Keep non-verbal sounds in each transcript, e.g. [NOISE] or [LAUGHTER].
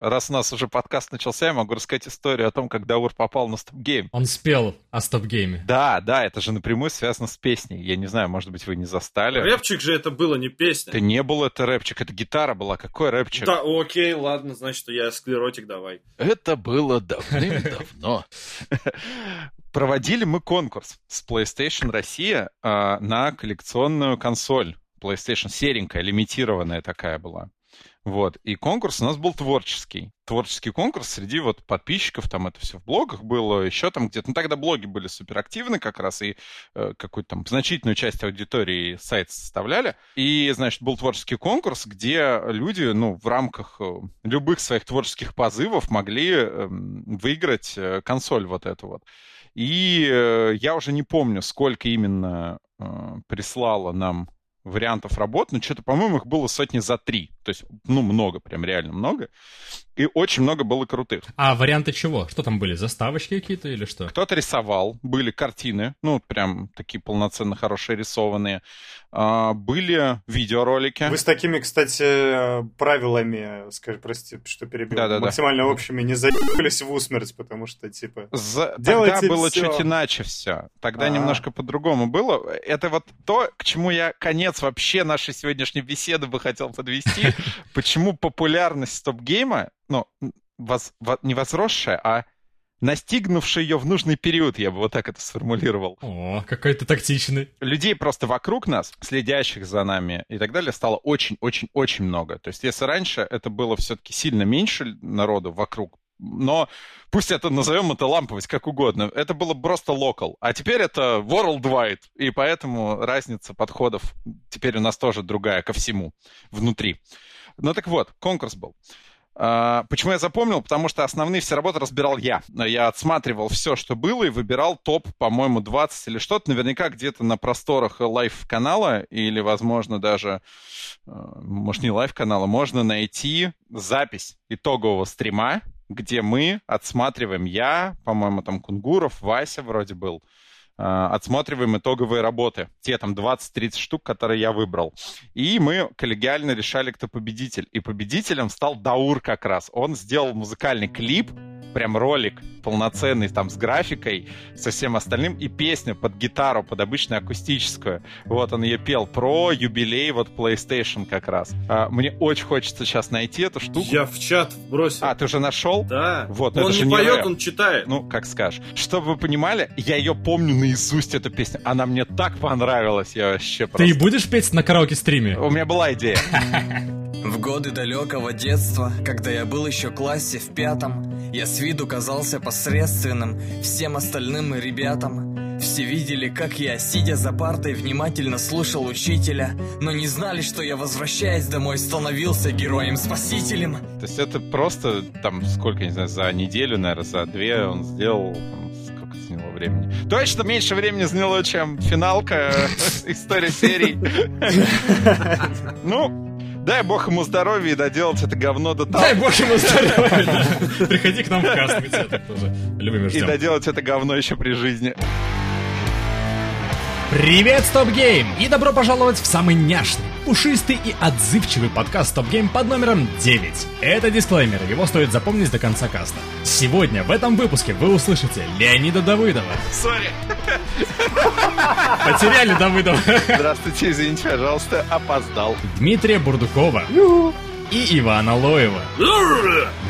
раз у нас уже подкаст начался, я могу рассказать историю о том, как Даур попал на StopGame. Он спел о StopGame е. Да, да, это же напрямую связано с песней. Я не знаю, может быть, вы не застали. Рэпчик же это было, не песня. Это не был это рэпчик, это гитара была. Какой рэпчик? Да, окей, ладно, значит, я склеротик, давай. Это было давным-давно. [LAUGHS] Проводили мы конкурс с PlayStation Россия а, на коллекционную консоль. PlayStation серенькая, лимитированная такая была. Вот. И конкурс у нас был творческий. Творческий конкурс среди вот подписчиков, там это все в блогах было, еще там где-то. Ну, тогда блоги были суперактивны как раз, и э, какую-то там значительную часть аудитории сайт составляли. И, значит, был творческий конкурс, где люди, ну, в рамках э, любых своих творческих позывов могли э, выиграть консоль вот эту вот. И э, я уже не помню, сколько именно э, прислала нам вариантов работ, но что-то, по-моему, их было сотни за три. То есть, ну, много, прям реально много. И очень много было крутых. А варианты чего? Что там были? Заставочки какие-то или что? Кто-то рисовал, были картины, ну, прям такие полноценно хорошие рисованные. А, были видеоролики. Вы с такими, кстати, правилами, скажи, прости, что перебил, да, да, максимально да. общими не заебались в усмерть, потому что, типа, За... Тогда было все. чуть иначе все. Тогда А-а-а. немножко по-другому было. Это вот то, к чему я конец вообще нашей сегодняшней беседы бы хотел подвести. [LAUGHS] Почему популярность стоп-гейма, ну, воз... не возросшая, а настигнувший ее в нужный период, я бы вот так это сформулировал. О, какой ты тактичный. Людей просто вокруг нас, следящих за нами и так далее, стало очень-очень-очень много. То есть если раньше это было все-таки сильно меньше народу вокруг, но пусть это назовем это ламповость, как угодно, это было просто local. А теперь это worldwide, и поэтому разница подходов теперь у нас тоже другая ко всему внутри. Ну так вот, конкурс был. А, почему я запомнил? Потому что основные все работы разбирал я. Я отсматривал все, что было, и выбирал топ, по-моему, 20 или что-то. Наверняка где-то на просторах live-канала, или, возможно, даже, а, может, не live-канала, можно найти запись итогового стрима, где мы отсматриваем я, по-моему, там Кунгуров, Вася вроде был, а, отсматриваем итоговые работы, те там 20-30 штук, которые я выбрал. И мы коллегиально решали, кто победитель. И победителем стал Даур как раз. Он сделал музыкальный клип, прям ролик полноценный там с графикой, со всем остальным, и песню под гитару, под обычную акустическую. Вот он ее пел про юбилей вот PlayStation как раз. А, мне очень хочется сейчас найти эту штуку. Я в чат бросил. А, ты уже нашел? Да. Вот, он это не же поет, рэп. он читает. Ну, как скажешь. Чтобы вы понимали, я ее помню наизусть, эту песню. Она мне так понравилась, я вообще просто... Ты будешь петь на караоке-стриме? У меня была идея. В годы далекого детства, когда я был еще в классе в пятом, я с виду казался посредственным всем остальным ребятам. Все видели, как я, сидя за партой, внимательно слушал учителя, но не знали, что я, возвращаясь домой, становился героем-спасителем. То есть это просто, там, сколько, не знаю, за неделю, наверное, за две он сделал, там, сколько заняло времени. Точно меньше времени заняло, чем финалка [LAUGHS] история серии. [LAUGHS] Ну, Дай бог ему здоровья и доделать это говно до того. Дай бог ему здоровья. Приходи к нам в каст, мы тебя так тоже любим и доделать это говно еще при жизни. Привет, StopGame! И добро пожаловать в самый няшный, пушистый и отзывчивый подкаст StopGame под номером 9. Это дисклеймер, его стоит запомнить до конца каста. Сегодня в этом выпуске вы услышите Леонида Давыдова. Сори. Потеряли Давыдова. Здравствуйте, извините, пожалуйста, опоздал. Дмитрия Бурдукова. И Ивана Лоева.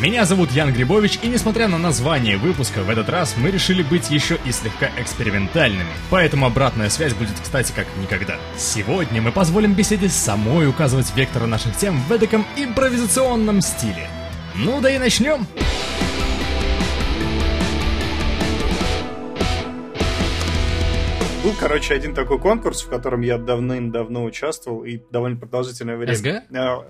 Меня зовут Ян Грибович, и несмотря на название выпуска, в этот раз мы решили быть еще и слегка экспериментальными. Поэтому обратная связь будет, кстати, как никогда. Сегодня мы позволим беседе самой указывать вектор наших тем в эдаком импровизационном стиле. Ну да и начнем. Был, короче, один такой конкурс, в котором я давным-давно участвовал и довольно продолжительное время. СГ? А,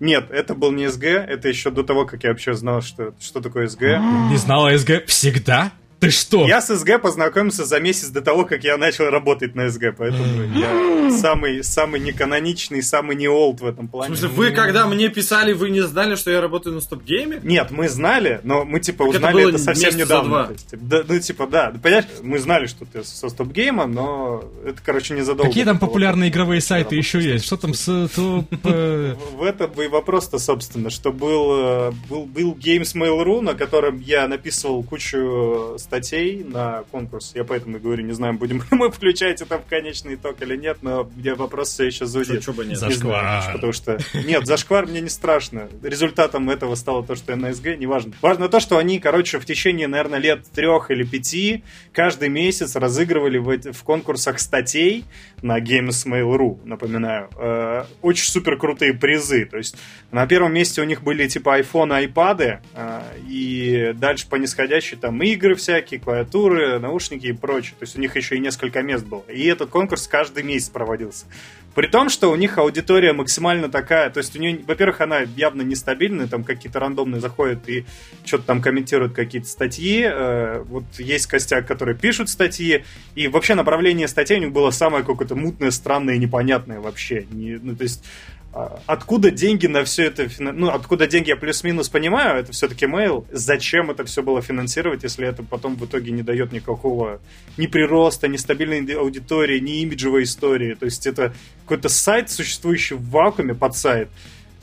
нет, это был не СГ, это еще до того, как я вообще знал, что, что такое СГ. Не знала СГ всегда? Ты что? Я с СГ познакомился за месяц до того, как я начал работать на СГ, поэтому я самый, самый неканоничный, самый не олд в этом плане. В смысле, вы когда мне писали, вы не знали, что я работаю на стоп-гейме? Нет, мы знали, но мы типа так узнали это, это совсем недавно. То есть, да, ну типа, да, понимаешь, мы знали, что ты со стоп-гейма, но это, короче, не задолго. Какие там популярные игровые сайты еще есть? Что там с топ... Э? В этом и вопрос-то, собственно, что был, э, был, был Games Mail.ru, на котором я написывал кучу статей на конкурс. Я поэтому и говорю, не знаю, будем мы включать это в конечный итог или нет, но мне вопрос все еще зудит. Что, нет? Зашквар. Знаю, потому что... Нет, зашквар мне не страшно. Результатом этого стало то, что я на СГ, неважно. Важно то, что они, короче, в течение, наверное, лет трех или пяти каждый месяц разыгрывали в, в конкурсах статей на Games.mail.ru, напоминаю. Э, очень супер крутые призы. То есть на первом месте у них были типа iPhone, iPad, э, и дальше по нисходящей там игры всякие, клавиатуры, наушники и прочее. То есть у них еще и несколько мест было. И этот конкурс каждый месяц проводился. При том, что у них аудитория максимально такая, то есть у нее, во-первых, она явно нестабильная, там какие-то рандомные заходят и что-то там комментируют какие-то статьи, э, вот есть костяк, которые пишут статьи, и вообще направление статей у них было самое какое-то мутное, странное непонятное вообще. Не, ну, то есть откуда деньги на все это, ну, откуда деньги я плюс-минус понимаю, это все-таки mail, зачем это все было финансировать, если это потом в итоге не дает никакого ни прироста, ни стабильной аудитории, ни имиджевой истории, то есть это какой-то сайт, существующий в вакууме под сайт,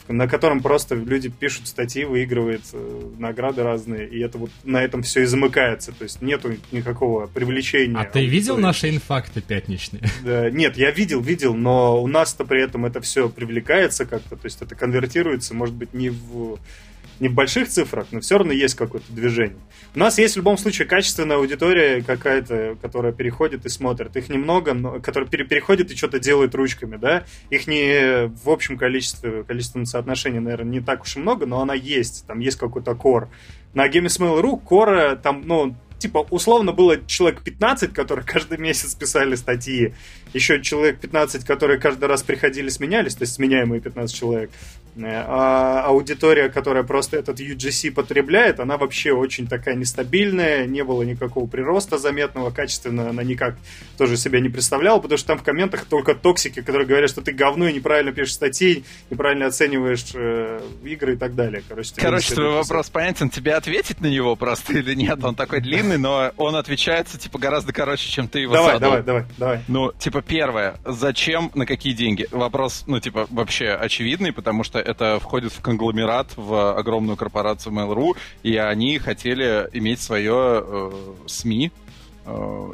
на котором просто люди пишут статьи, выигрывают э, награды разные, и это вот на этом все и замыкается, то есть нету никакого привлечения. А ты видел наши инфакты пятничные? [LAUGHS] Да, нет, я видел, видел, но у нас-то при этом это все привлекается как-то, то есть это конвертируется, может быть, не в не в больших цифрах, но все равно есть какое-то движение. У нас есть в любом случае качественная аудитория какая-то, которая переходит и смотрит. Их немного, но, которая пере переходит и что-то делает ручками, да. Их не в общем количестве, количественном соотношении, наверное, не так уж и много, но она есть. Там есть какой-то кор. На GameSmail.ru кора там, ну, типа, условно было человек 15, которые каждый месяц писали статьи, еще человек 15, которые каждый раз приходили, сменялись, то есть сменяемые 15 человек. А аудитория, которая просто этот UGC потребляет, она вообще очень такая нестабильная, не было никакого прироста заметного, качественно она никак тоже себя не представляла, потому что там в комментах только токсики, которые говорят, что ты говно и неправильно пишешь статьи, неправильно оцениваешь э, игры и так далее. Короче, Короче твой вопрос понятен, тебе ответить на него просто или нет? Он такой длинный, но он отвечается, типа, гораздо короче, чем ты его давай, задал. Давай, давай, давай. Ну, типа, первое, зачем, на какие деньги? Вопрос, ну, типа, вообще очевидный, потому что это входит в конгломерат, в огромную корпорацию Mail.ru, и они хотели иметь свое э, СМИ,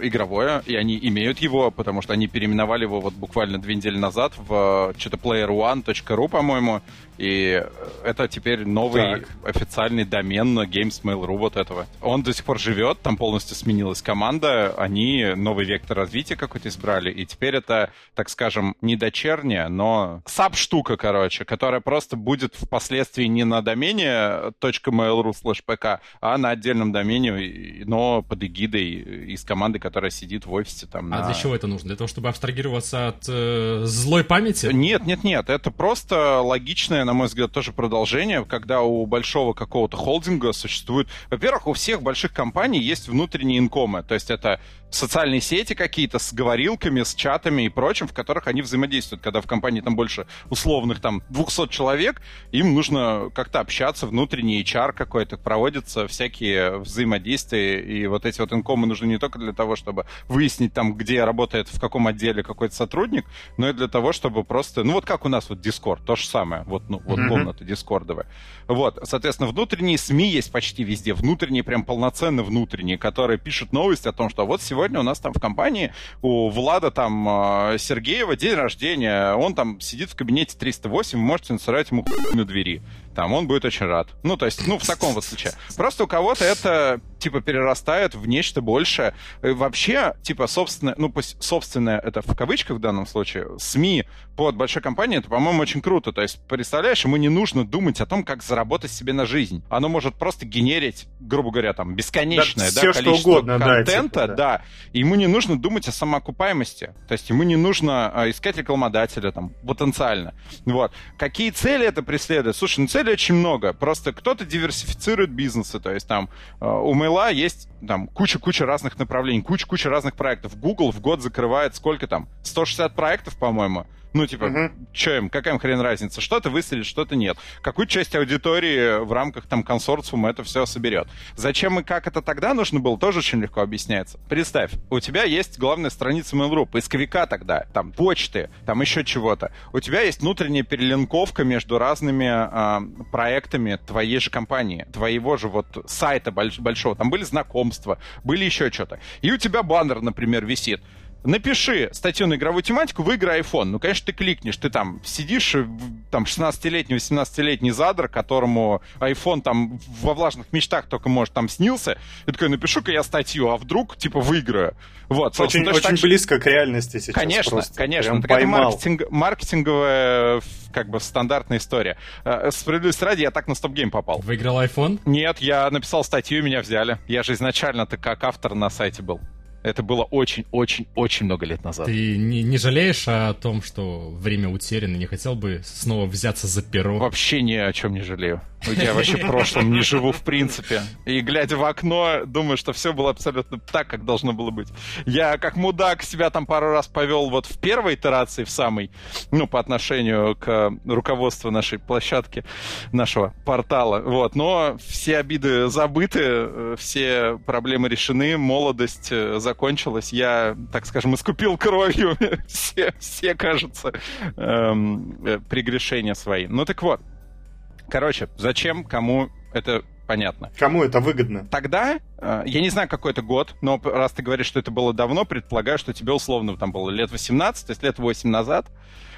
игровое, и они имеют его, потому что они переименовали его вот буквально две недели назад в что-то playerone.ru, по-моему, и это теперь новый так. официальный домен Games.mail.ru вот этого. Он до сих пор живет, там полностью сменилась команда, они новый вектор развития какой-то избрали, и теперь это, так скажем, не дочерняя, но саб-штука, короче, которая просто будет впоследствии не на домене .mail.ru slash pk, а на отдельном домене, но под эгидой из команды, которая сидит в офисе там. А на... для чего это нужно? Для того, чтобы абстрагироваться от э, злой памяти? Нет, нет, нет, это просто логичное на мой взгляд, тоже продолжение, когда у большого какого-то холдинга существует... Во-первых, у всех больших компаний есть внутренние инкомы, то есть это социальные сети какие-то с говорилками, с чатами и прочим, в которых они взаимодействуют. Когда в компании там больше условных там 200 человек, им нужно как-то общаться, внутренний HR какой-то, проводятся всякие взаимодействия, и вот эти вот инкомы нужны не только для того, чтобы выяснить там, где работает, в каком отделе какой-то сотрудник, но и для того, чтобы просто, ну вот как у нас вот Discord, то же самое, вот, ну, вот mm-hmm. комната дискордовая. Вот, соответственно, внутренние СМИ есть почти везде, внутренние, прям полноценно внутренние, которые пишут новости о том, что вот сегодня сегодня у нас там в компании у Влада там а, Сергеева день рождения, он там сидит в кабинете 308, вы можете насрать ему на двери там он будет очень рад. Ну, то есть, ну, в таком вот случае. Просто у кого-то это, типа, перерастает в нечто большее. И вообще, типа, собственное, ну, пусть собственное, это в кавычках в данном случае, СМИ под большой компанией, это, по-моему, очень круто. То есть, представляешь, ему не нужно думать о том, как заработать себе на жизнь. Оно может просто генерить, грубо говоря, там, бесконечное, да, да количество угодно, контента, да, типа, да. да. Ему не нужно думать о самоокупаемости. То есть, ему не нужно а, искать рекламодателя, там, потенциально. Вот. Какие цели это преследует? Слушай, ну, цель деле очень много. Просто кто-то диверсифицирует бизнесы, то есть там э, у Мейла есть там куча-куча разных направлений, куча-куча разных проектов. Google в год закрывает сколько там? 160 проектов, по-моему. Ну, типа, угу. что им, какая им хрен разница? Что-то выстрелит, что-то нет. Какую часть аудитории в рамках там консорциума это все соберет? Зачем и как это тогда нужно было, тоже очень легко объясняется. Представь, у тебя есть главная страница Mail.ru, поисковика тогда, там почты, там еще чего-то. У тебя есть внутренняя перелинковка между разными э, проектами твоей же компании, твоего же вот сайта больш- большого. Там были знакомства, были еще что-то. И у тебя баннер, например, висит напиши статью на игровую тематику, выиграй iPhone. Ну, конечно, ты кликнешь, ты там сидишь, там, 16-летний, 18-летний задр, которому iPhone там во влажных мечтах только, может, там снился, и такой, напишу-ка я статью, а вдруг, типа, выиграю. Вот, очень, очень так, близко к реальности сейчас Конечно, просто. конечно. Так это маркетинг, маркетинговая, как бы, стандартная история. Э, справедливости ради, я так на стоп-гейм попал. Выиграл iPhone? Нет, я написал статью, меня взяли. Я же изначально-то как автор на сайте был. Это было очень-очень-очень много лет назад. Ты не, не жалеешь о том, что время утеряно, не хотел бы снова взяться за перо? Вообще ни о чем не жалею. Я вообще в прошлом не живу в принципе. И глядя в окно, думаю, что все было абсолютно так, как должно было быть. Я как мудак себя там пару раз повел вот в первой итерации, в самой, ну, по отношению к руководству нашей площадки, нашего портала. Вот. Но все обиды забыты, э, все проблемы решены, молодость э, закончилась. Я, так скажем, искупил кровью [LAUGHS] все, все кажется, эм, э, прегрешения свои. Ну так вот, Короче, зачем, кому это понятно. Кому это выгодно? Тогда, э, я не знаю, какой это год, но раз ты говоришь, что это было давно, предполагаю, что тебе условно там было лет 18, то есть лет 8 назад.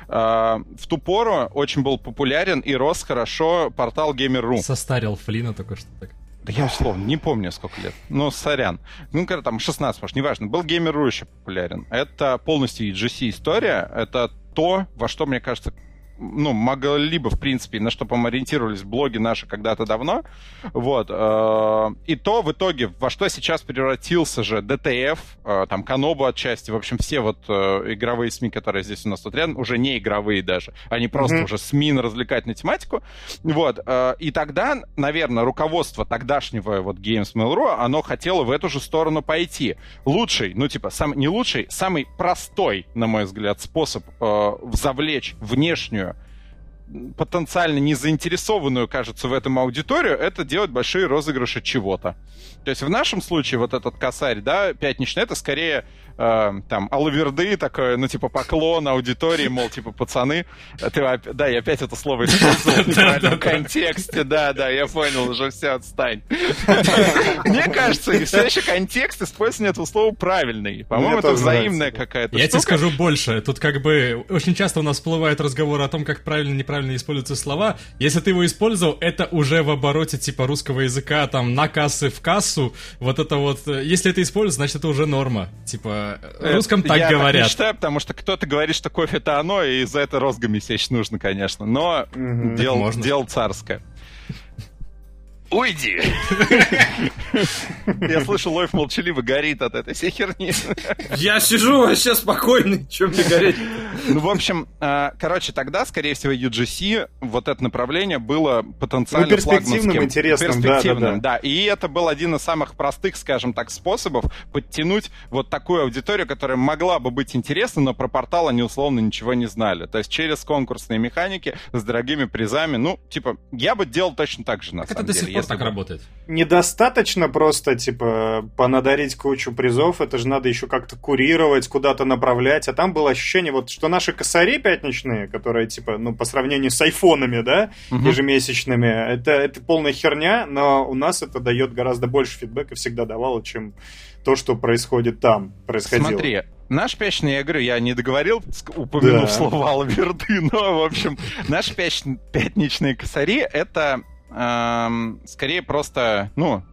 Э, в ту пору очень был популярен и рос хорошо портал Gamer.ru. Состарил Флина только что так. Да я условно не помню, сколько лет. Ну, сорян. Ну, когда там 16, может, неважно. Был Gamer.ru еще популярен. Это полностью EGC история. Это то, во что, мне кажется, ну, могли бы, в принципе, на что ориентировались блоги наши когда-то давно. Вот. Э, и то в итоге, во что сейчас превратился же DTF, э, там, Канобу отчасти, в общем, все вот э, игровые СМИ, которые здесь у нас тут рядом, уже не игровые даже. Они просто mm-hmm. уже СМИ на развлекательную тематику. Вот. И тогда, наверное, руководство тогдашнего вот Games Mail.ru, оно хотело в эту же сторону пойти. Лучший, ну, типа, сам, не лучший, самый простой, на мой взгляд, способ завлечь внешнюю потенциально не заинтересованную, кажется, в этом аудиторию, это делать большие розыгрыши чего-то. То есть в нашем случае вот этот косарь, да, пятничный, это скорее э, там алаверды такое, ну типа поклон аудитории, мол, типа пацаны, ты, да, я опять это слово использовал в неправильном контексте, да, да, я понял, уже все, отстань. Мне кажется, следующий контекст использования этого слова правильный. По-моему, это взаимная какая-то Я тебе скажу больше, тут как бы очень часто у нас всплывает разговор о том, как правильно неправильно используются слова. Если ты его использовал, это уже в обороте типа русского языка, там на кассы в кассу, вот это вот, э, если это используют, значит, это уже норма. Типа, в русском так я говорят. Я не считаю, потому что кто-то говорит, что кофе это оно, и за это розгами сечь нужно, конечно. Но угу, дело, дело царское. Уйди! [LAUGHS] Я слышу, Лойф молчаливо горит от этой всей херни. Я сижу вообще спокойный, чем мне гореть? Ну, в общем, а, короче, тогда, скорее всего, UGC, вот это направление было потенциально ну, перспективным, интересным. Перспективным, да, да, да. И это был один из самых простых, скажем так, способов подтянуть вот такую аудиторию, которая могла бы быть интересна, но про портал они условно ничего не знали. То есть через конкурсные механики с дорогими призами, ну, типа, я бы делал точно так же, на как самом это деле пор так работает. Недостаточно просто, типа, понадарить кучу призов, это же надо еще как-то курировать, куда-то направлять, а там было ощущение, вот, что наши косари пятничные, которые, типа, ну, по сравнению с айфонами, да, угу. ежемесячными, это, это полная херня, но у нас это дает гораздо больше фидбэка, всегда давало, чем то, что происходит там, происходило. Смотри, Наш пятничный, я говорю, я не договорил, упомянув да. слово Алаверды, но, в общем, наши пятничные косари — это эм, скорее просто, ну,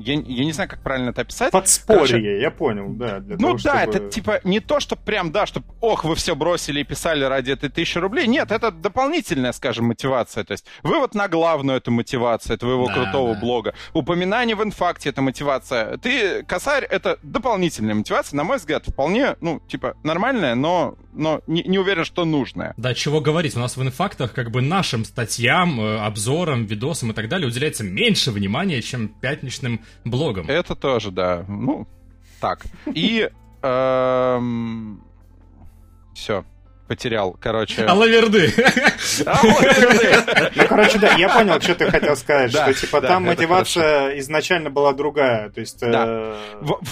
я, я не знаю, как правильно это описать. Подспорье, Короче, я понял, да. Для ну того, да, чтобы... это типа не то, что прям, да, что ох, вы все бросили и писали ради этой тысячи рублей. Нет, это дополнительная, скажем, мотивация. То есть вывод на главную эту мотивацию твоего да, крутого да. блога. Упоминание в инфакте это мотивация. Ты, косарь, это дополнительная мотивация, на мой взгляд, вполне, ну, типа, нормальная, но, но не, не уверен, что нужная. Да, чего говорить, у нас в инфактах как бы нашим статьям, э, обзорам, видосам и так далее уделяется меньше внимания, чем пятничным блогам. Это тоже, да. Ну, так. И... Эм... Все потерял, короче. Алаверды. Ну, короче, да, я понял, что ты хотел сказать, что, типа, там мотивация изначально была другая, то есть... Э,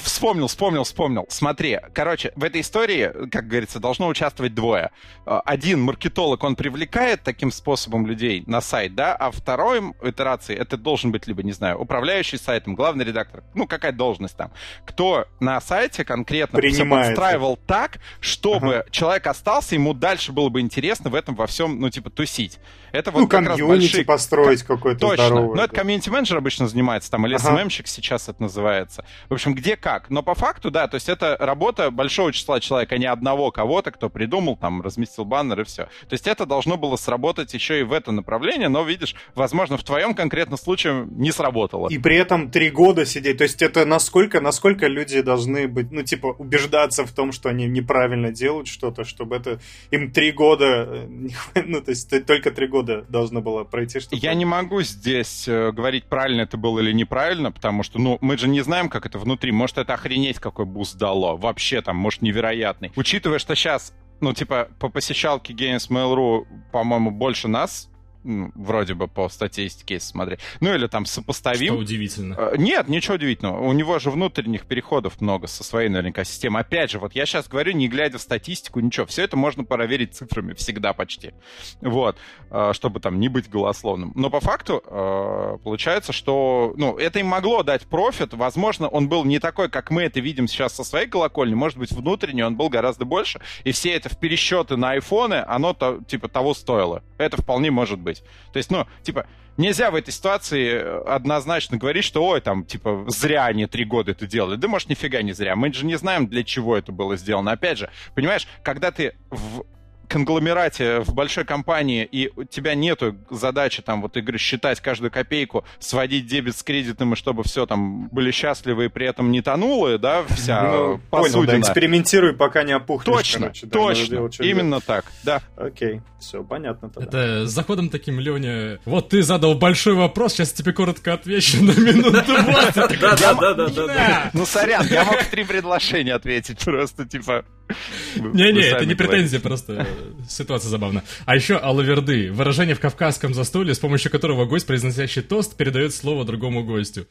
вспомнил, вспомнил, вспомнил. Смотри, короче, в этой истории, как говорится, должно участвовать двое. Э, один маркетолог, он привлекает таким способом людей на сайт, да, а второй итерации это должен быть либо, не знаю, управляющий сайтом, главный редактор, ну, какая должность там, кто на сайте конкретно все подстраивал так, чтобы человек остался, ему дальше было бы интересно в этом во всем, ну, типа, тусить. Это вот ну, как раз большие... построить какой-то Точно. Здоровый, ну, это комьюнити-менеджер обычно занимается, там, или ага. SMM-щик сейчас это называется. В общем, где как. Но по факту, да, то есть это работа большого числа человек, а не одного кого-то, кто придумал, там, разместил баннер и все. То есть это должно было сработать еще и в это направление, но, видишь, возможно, в твоем конкретном случае не сработало. И при этом три года сидеть. То есть это насколько, насколько люди должны быть, ну, типа, убеждаться в том, что они неправильно делают что-то, чтобы это им три года, э, [LAUGHS] ну, то есть только три года должно было пройти, чтобы... Я не могу здесь э, говорить, правильно это было или неправильно, потому что, ну, мы же не знаем, как это внутри. Может, это охренеть какой boost дало. Вообще там, может, невероятный. Учитывая, что сейчас ну, типа, по посещалке Games Mail.ru, по-моему, больше нас вроде бы по статистике, если смотреть. Ну или там сопоставим. Что удивительно. Э, нет, ничего удивительного. У него же внутренних переходов много со своей наверняка системой. Опять же, вот я сейчас говорю, не глядя в статистику, ничего. Все это можно проверить цифрами всегда почти. Вот. Э, чтобы там не быть голословным. Но по факту э, получается, что ну, это им могло дать профит. Возможно, он был не такой, как мы это видим сейчас со своей колокольни. Может быть, внутренний он был гораздо больше. И все это в пересчеты на айфоны, оно то, типа того стоило. Это вполне может быть быть. То есть, ну, типа, нельзя в этой ситуации однозначно говорить, что, ой, там, типа, зря они три года это делали. Да, может, нифига не зря. Мы же не знаем, для чего это было сделано. Опять же, понимаешь, когда ты в конгломерате, в большой компании, и у тебя нету задачи там, вот, игры считать каждую копейку, сводить дебет с кредитом, и чтобы все там были счастливы и при этом не тонуло, да, вся ну, посудина. Понял, да, экспериментируй, пока не опухнешь. Точно, короче, да, точно, делать, именно делать. так, да. Окей, все, понятно тогда. Это с заходом таким, Леня, вот ты задал большой вопрос, сейчас тебе коротко отвечу на минуту [LAUGHS] 20. Да-да-да. Ну, сорян, я мог три предложения ответить [LAUGHS] просто, типа... Не-не, это не претензия, просто ситуация забавна. А еще алаверды, выражение в кавказском застолье, с помощью которого гость, произносящий тост, передает слово другому гостю.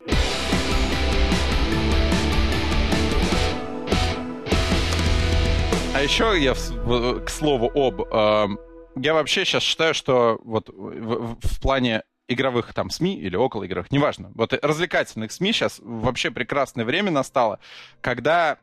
А еще я, к слову об... Я вообще сейчас считаю, что вот в, в плане игровых там СМИ или около игровых, неважно. Вот развлекательных СМИ сейчас вообще прекрасное время настало, когда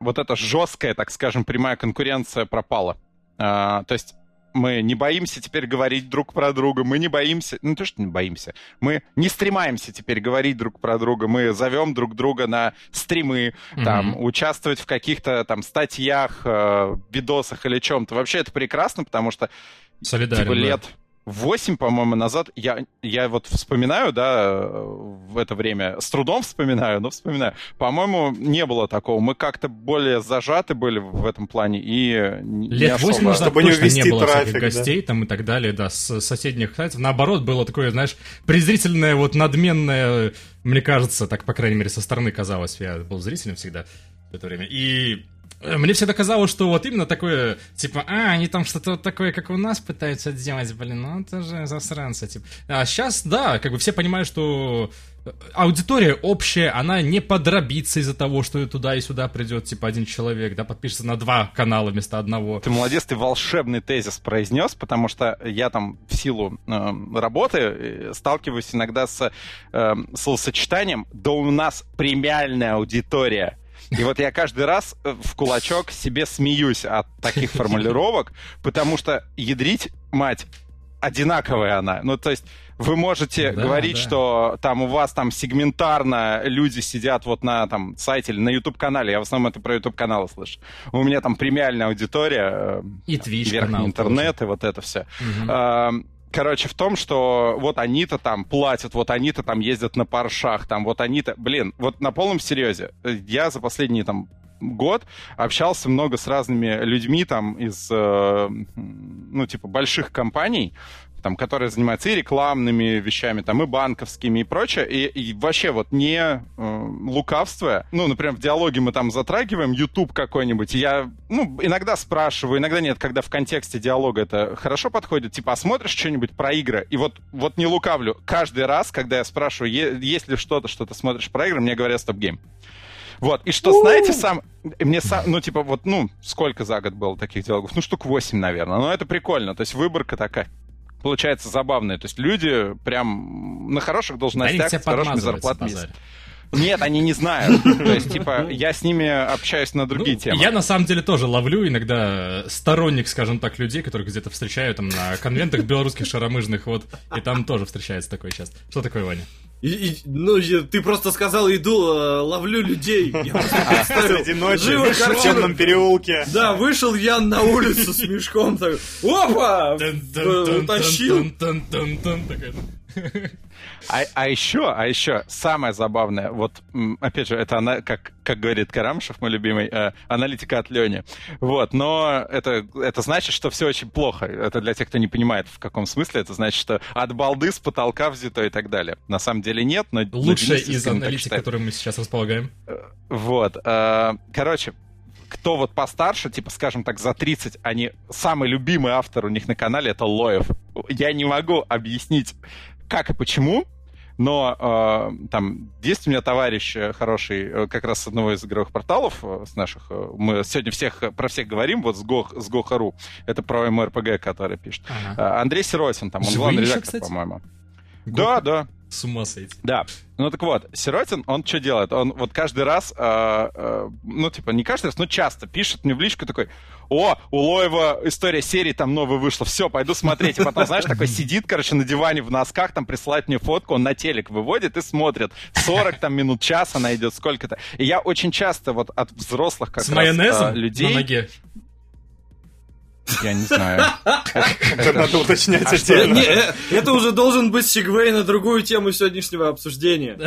вот эта жесткая, так скажем, прямая конкуренция пропала. А, то есть мы не боимся теперь говорить друг про друга, мы не боимся, ну то, что не боимся, мы не стремаемся теперь говорить друг про друга, мы зовем друг друга на стримы, mm-hmm. там, участвовать в каких-то там статьях, э, видосах или чем-то. Вообще это прекрасно, потому что Солидарен, типа, лет, 8, по-моему, назад, я, я вот вспоминаю, да, в это время, с трудом вспоминаю, но вспоминаю. По-моему, не было такого. Мы как-то более зажаты были в этом плане и Лет особо... 8 назад Чтобы точно не, не было трафик, гостей да? там и так далее, да, с соседних сайтов. Наоборот, было такое, знаешь, презрительное, вот надменное, мне кажется, так, по крайней мере, со стороны казалось. Я был зрителем всегда в это время. И мне всегда казалось, что вот именно такое, типа, а, они там что-то вот такое, как у нас пытаются делать, блин, ну это же засранцы, типа. А сейчас, да, как бы все понимают, что э, аудитория общая, она не подробится из-за того, что туда и сюда придет, типа, один человек, да, подпишется на два канала вместо одного. Ты молодец, ты волшебный тезис произнес, потому что я там в силу э, работы э, сталкиваюсь иногда с э, словосочетанием «да у нас премиальная аудитория». И вот я каждый раз э, в кулачок себе смеюсь от таких [LAUGHS] формулировок, потому что ядрить, мать, одинаковая она. Ну, то есть вы можете Да, говорить, да. что там у вас там сегментарно люди сидят вот на там сайте или на YouTube-канале. Я в основном это про YouTube-каналы слышу. У меня там премиальная аудитория, э, И Twitch верхний интернет и вот это все. Мгм. А, Короче, в том, что вот они-то там платят, вот они-то там ездят на паршах, там вот они-то... Блин, вот на полном серьезе, э, я за последний там год общался много с разными людьми там из, э, ну, типа, больших компаний, там, которые занимаются и рекламными вещами, там, и банковскими, и прочее, и, и вообще вот не э, лукавствуя, ну, например, в диалоге мы там затрагиваем YouTube какой-нибудь, я, ну, иногда спрашиваю, иногда нет, когда в контексте диалога это хорошо подходит, типа, а смотришь что-нибудь про игры? И вот, вот не лукавлю, каждый раз, когда я спрашиваю, есть ли что-то, что ты смотришь про игры, мне говорят стоп-гейм. Вот, и что, знаете, сам... Мне сам... Ну, типа, вот, ну, сколько за год было таких диалогов? Ну, штук 8, наверное. Но это прикольно. То есть выборка такая получается забавная. То есть люди прям на хороших должностях с хорошими зарплатами. Нет, они не знают. То есть, типа, я с ними общаюсь на другие Ну, темы. Я на самом деле тоже ловлю иногда сторонник, скажем так, людей, которых где-то встречаю там на конвентах белорусских шаромыжных, вот, и там тоже встречается такое часто. Что такое, Ваня? И- и- ну, я- ты просто сказал, иду, э, ловлю людей. Я Среди [LAUGHS] ночи живую в темном переулке. Да, вышел я на улицу с мешком, так, опа, утащил. А, а еще, а еще самое забавное, вот опять же, это она, как, как говорит Карамышев, мой любимый, э, аналитика от Лени. Вот, но это, это значит, что все очень плохо. Это для тех, кто не понимает, в каком смысле. Это значит, что от балды с потолка взято и так далее. На самом деле нет, но... Денис из искренне так аналитик, считает. которую мы сейчас располагаем. Вот. э, Короче, кто вот постарше, типа, скажем так, за 30, они самый любимый автор у них на канале это Лоев. Я не могу объяснить, как и почему, но э, там есть у меня товарищ э, хороший, э, как раз с одного из игровых порталов, э, с наших, мы сегодня всех, про всех говорим, вот с, Го, с Го.ру, это про МРПГ, который пишет. Ага. Андрей Сиротин, там, он Живые главный еще, редактор, по-моему. Да, да. С ума сойти. Да. Ну так вот, Сиротин, он что делает? Он вот каждый раз, э, э, ну типа не каждый раз, но часто пишет мне в личку такой, о, у Лоева история серии там новая вышла, все, пойду смотреть. И потом, знаешь, такой сидит, короче, на диване в носках, там присылает мне фотку, он на телек выводит и смотрит. 40 там минут, час она идет, сколько-то. И я очень часто вот от взрослых как С раз, майонезом э, людей... на ноге. Я не знаю. Это надо уточнять Э, отдельно. э, Это уже должен быть segue на другую тему сегодняшнего обсуждения.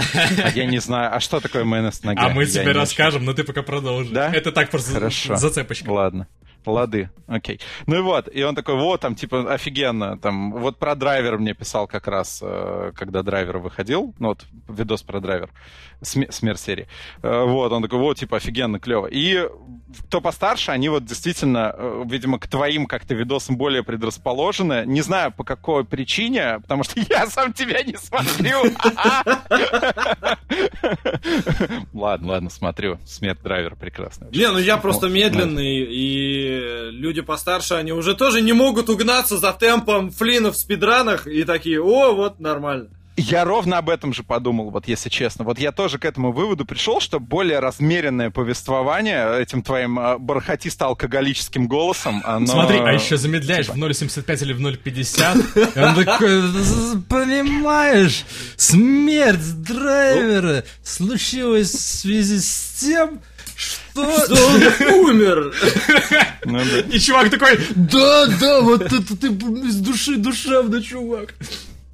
А я не знаю. А что такое майонез на? А мы тебе расскажем, но ты пока продолжи. Да? Это так просто зацепочка. Ладно. Лады, окей. Ну и вот, и он такой, вот, там, типа, офигенно, там, вот про драйвер мне писал как раз, э, когда драйвер выходил, ну вот, видос про драйвер, смерть серии. Э, вот, он такой, вот, типа, офигенно, клево. И кто постарше, они вот действительно, э, видимо, к твоим как-то видосам более предрасположены. Не знаю, по какой причине, потому что я сам тебя не смотрю. Ладно, ладно, смотрю. Смерть драйвер прекрасно. Не, ну я просто медленный, и люди постарше, они уже тоже не могут угнаться за темпом Флина в спидранах, и такие, о, вот, нормально. Я ровно об этом же подумал, вот если честно. Вот я тоже к этому выводу пришел, что более размеренное повествование этим твоим э, бархатисто-алкоголическим голосом, оно... Смотри, а еще замедляешь в 0.75 или в 0.50, и он такой, «З- понимаешь, смерть драйвера случилась в связи с тем, что... Что он умер. [LAUGHS] Ну. И чувак такой, да, да, вот это ты из души душевно, чувак.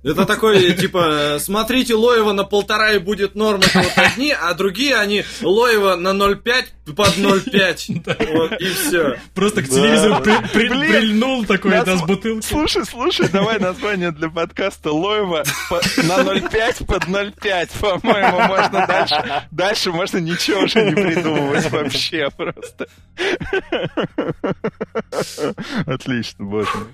Это такой, типа, смотрите Лоева на полтора и будет норм, это вот одни, а другие, они Лоева на 0,5 под 0,5. [LAUGHS] Вот, и все. Просто к телевизору прильнул такой, да, с бутылки. Слушай, слушай, давай название для подкаста Лоева на 0,5 под 0,5, по-моему, можно дальше. Дальше можно ничего уже не придумывать вообще просто. Отлично, боже мой.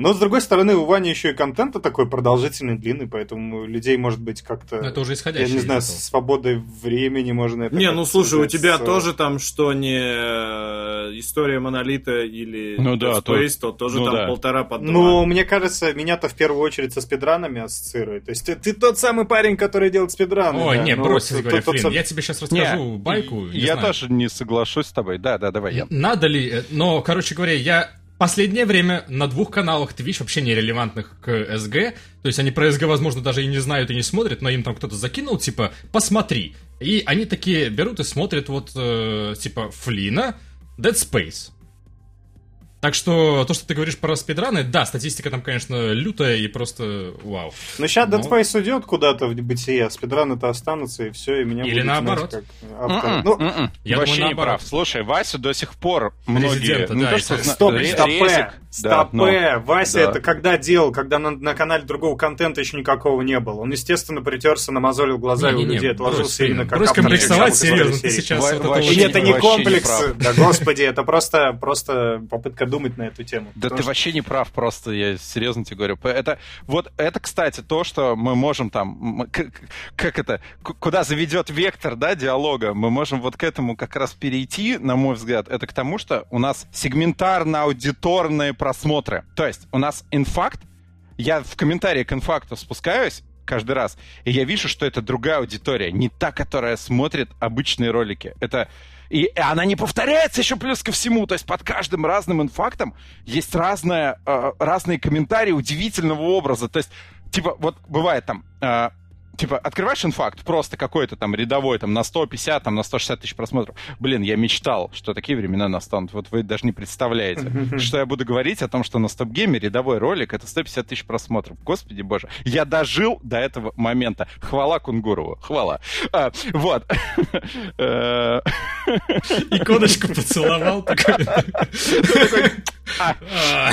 Но, с другой стороны, у Вани еще и контента такой продолжительный, длинный, поэтому людей, может быть, как-то... Это уже Я исходящий. не знаю, с этого. свободой времени можно это... Не, ну слушай, у тебя с- тоже там, что не э, история Монолита или Ну да, Dead Space, то тоже ну там да. полтора под два. Ну, мне кажется, меня-то в первую очередь со спидранами ассоциирует. То есть ты, ты тот самый парень, который делает спидраны. Ой, да. не, Ну, брось, вот говоря, тот- сам- я тебе сейчас расскажу Не, байку. не Я знаю. тоже не соглашусь с тобой. Да, да, давай, я. Надо ли, э, но, короче говоря, я последнее время на двух каналах Twitch, вообще нерелевантных к SG, то есть они про SG, возможно, даже и не знают и не смотрят, но им там кто-то закинул, типа, посмотри. И они такие берут и смотрят вот, э, типа, Флина, Dead Space. Так что то, что ты говоришь про спидраны, да, статистика там, конечно, лютая и просто вау. Но сейчас Но- Dead Space уйдет куда-то в бытие, а спидраны-то останутся, и все, и меня Или наоборот. знать как. М-м, Ну, м-м. я Вообще думаю, не наоборот. прав. Слушай, Васю до сих пор многие... Резидента, не да, то, что Стоп, ре- стопе, да, ну, Вася да. это когда делал, когда на, на канале другого контента еще никакого не было. Он, естественно, притерся, намазолил глаза, и у людей брось, отложился именно блин, как брось комплексовать, серьезно, ты сейчас Во- вот это вообще И это не не комплекс, прав. да господи, это просто, просто попытка думать на эту тему. Да ты что- вообще не прав, просто я серьезно тебе говорю. Это вот это, кстати, то, что мы можем там, как это, куда заведет вектор, да, диалога, мы можем вот к этому как раз перейти, на мой взгляд, это к тому, что у нас сегментарно-аудиторные просмотры. То есть у нас инфакт, я в комментарии к инфакту спускаюсь каждый раз, и я вижу, что это другая аудитория, не та, которая смотрит обычные ролики. Это и она не повторяется еще плюс ко всему. То есть под каждым разным инфактом есть разное, э, разные комментарии удивительного образа. То есть, типа, вот бывает там, э, типа, открываешь инфакт, просто какой-то там рядовой, там, на 150, там, на 160 тысяч просмотров. Блин, я мечтал, что такие времена настанут. Вот вы даже не представляете, что я буду говорить о том, что на стоп-гейме рядовой ролик — это 150 тысяч просмотров. Господи боже, я дожил до этого момента. Хвала Кунгурову, хвала. А, вот. [LAUGHS] Э, [LAUGHS] Иконочку поцеловал такой. [LAUGHS] а,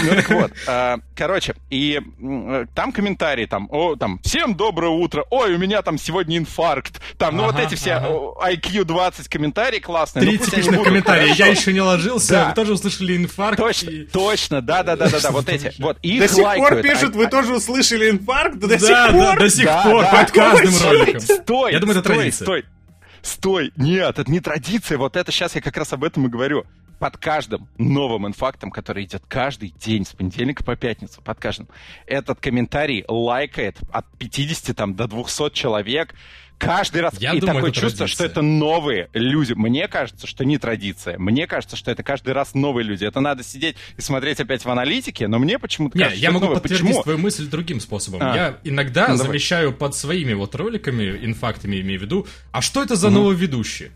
Ну так вот, а, короче, и э, там комментарии, там, о, там, всем доброе утро, ой, у меня там сегодня инфаркт, там, ну вот Ага, эти все ага. IQ 20 комментарии классные. ну, Три пусть они типичных хорошо. Я еще не ложился, Да. вы тоже услышали инфаркт. Точно, и- точно, да, да, да, да, да, вот эти, вот, и До их сих пор пишут, А- вы тоже услышали инфаркт? До Да, сих да, пор? до сих Да, пор, да. под каждым роликом. Стой, Я думаю, это стой, традиция. Стой, стой, нет, это не традиция, вот это сейчас я как раз об этом и говорю. Под каждым новым инфактом, который идет каждый день с понедельника по пятницу, под каждым, этот комментарий лайкает от 50 там, до 200 человек каждый раз. Я и думаю, такое чувство, традиция. что это новые люди. Мне кажется, что не традиция. Мне кажется, что это каждый раз новые люди. Это надо сидеть и смотреть опять в аналитике, но мне почему-то кажется, я могу новое. подтвердить Почему? твою мысль другим способом. А. Я иногда Ну, давай. замещаю под своими вот роликами, инфактами имею в виду, а что это за новый ведущий?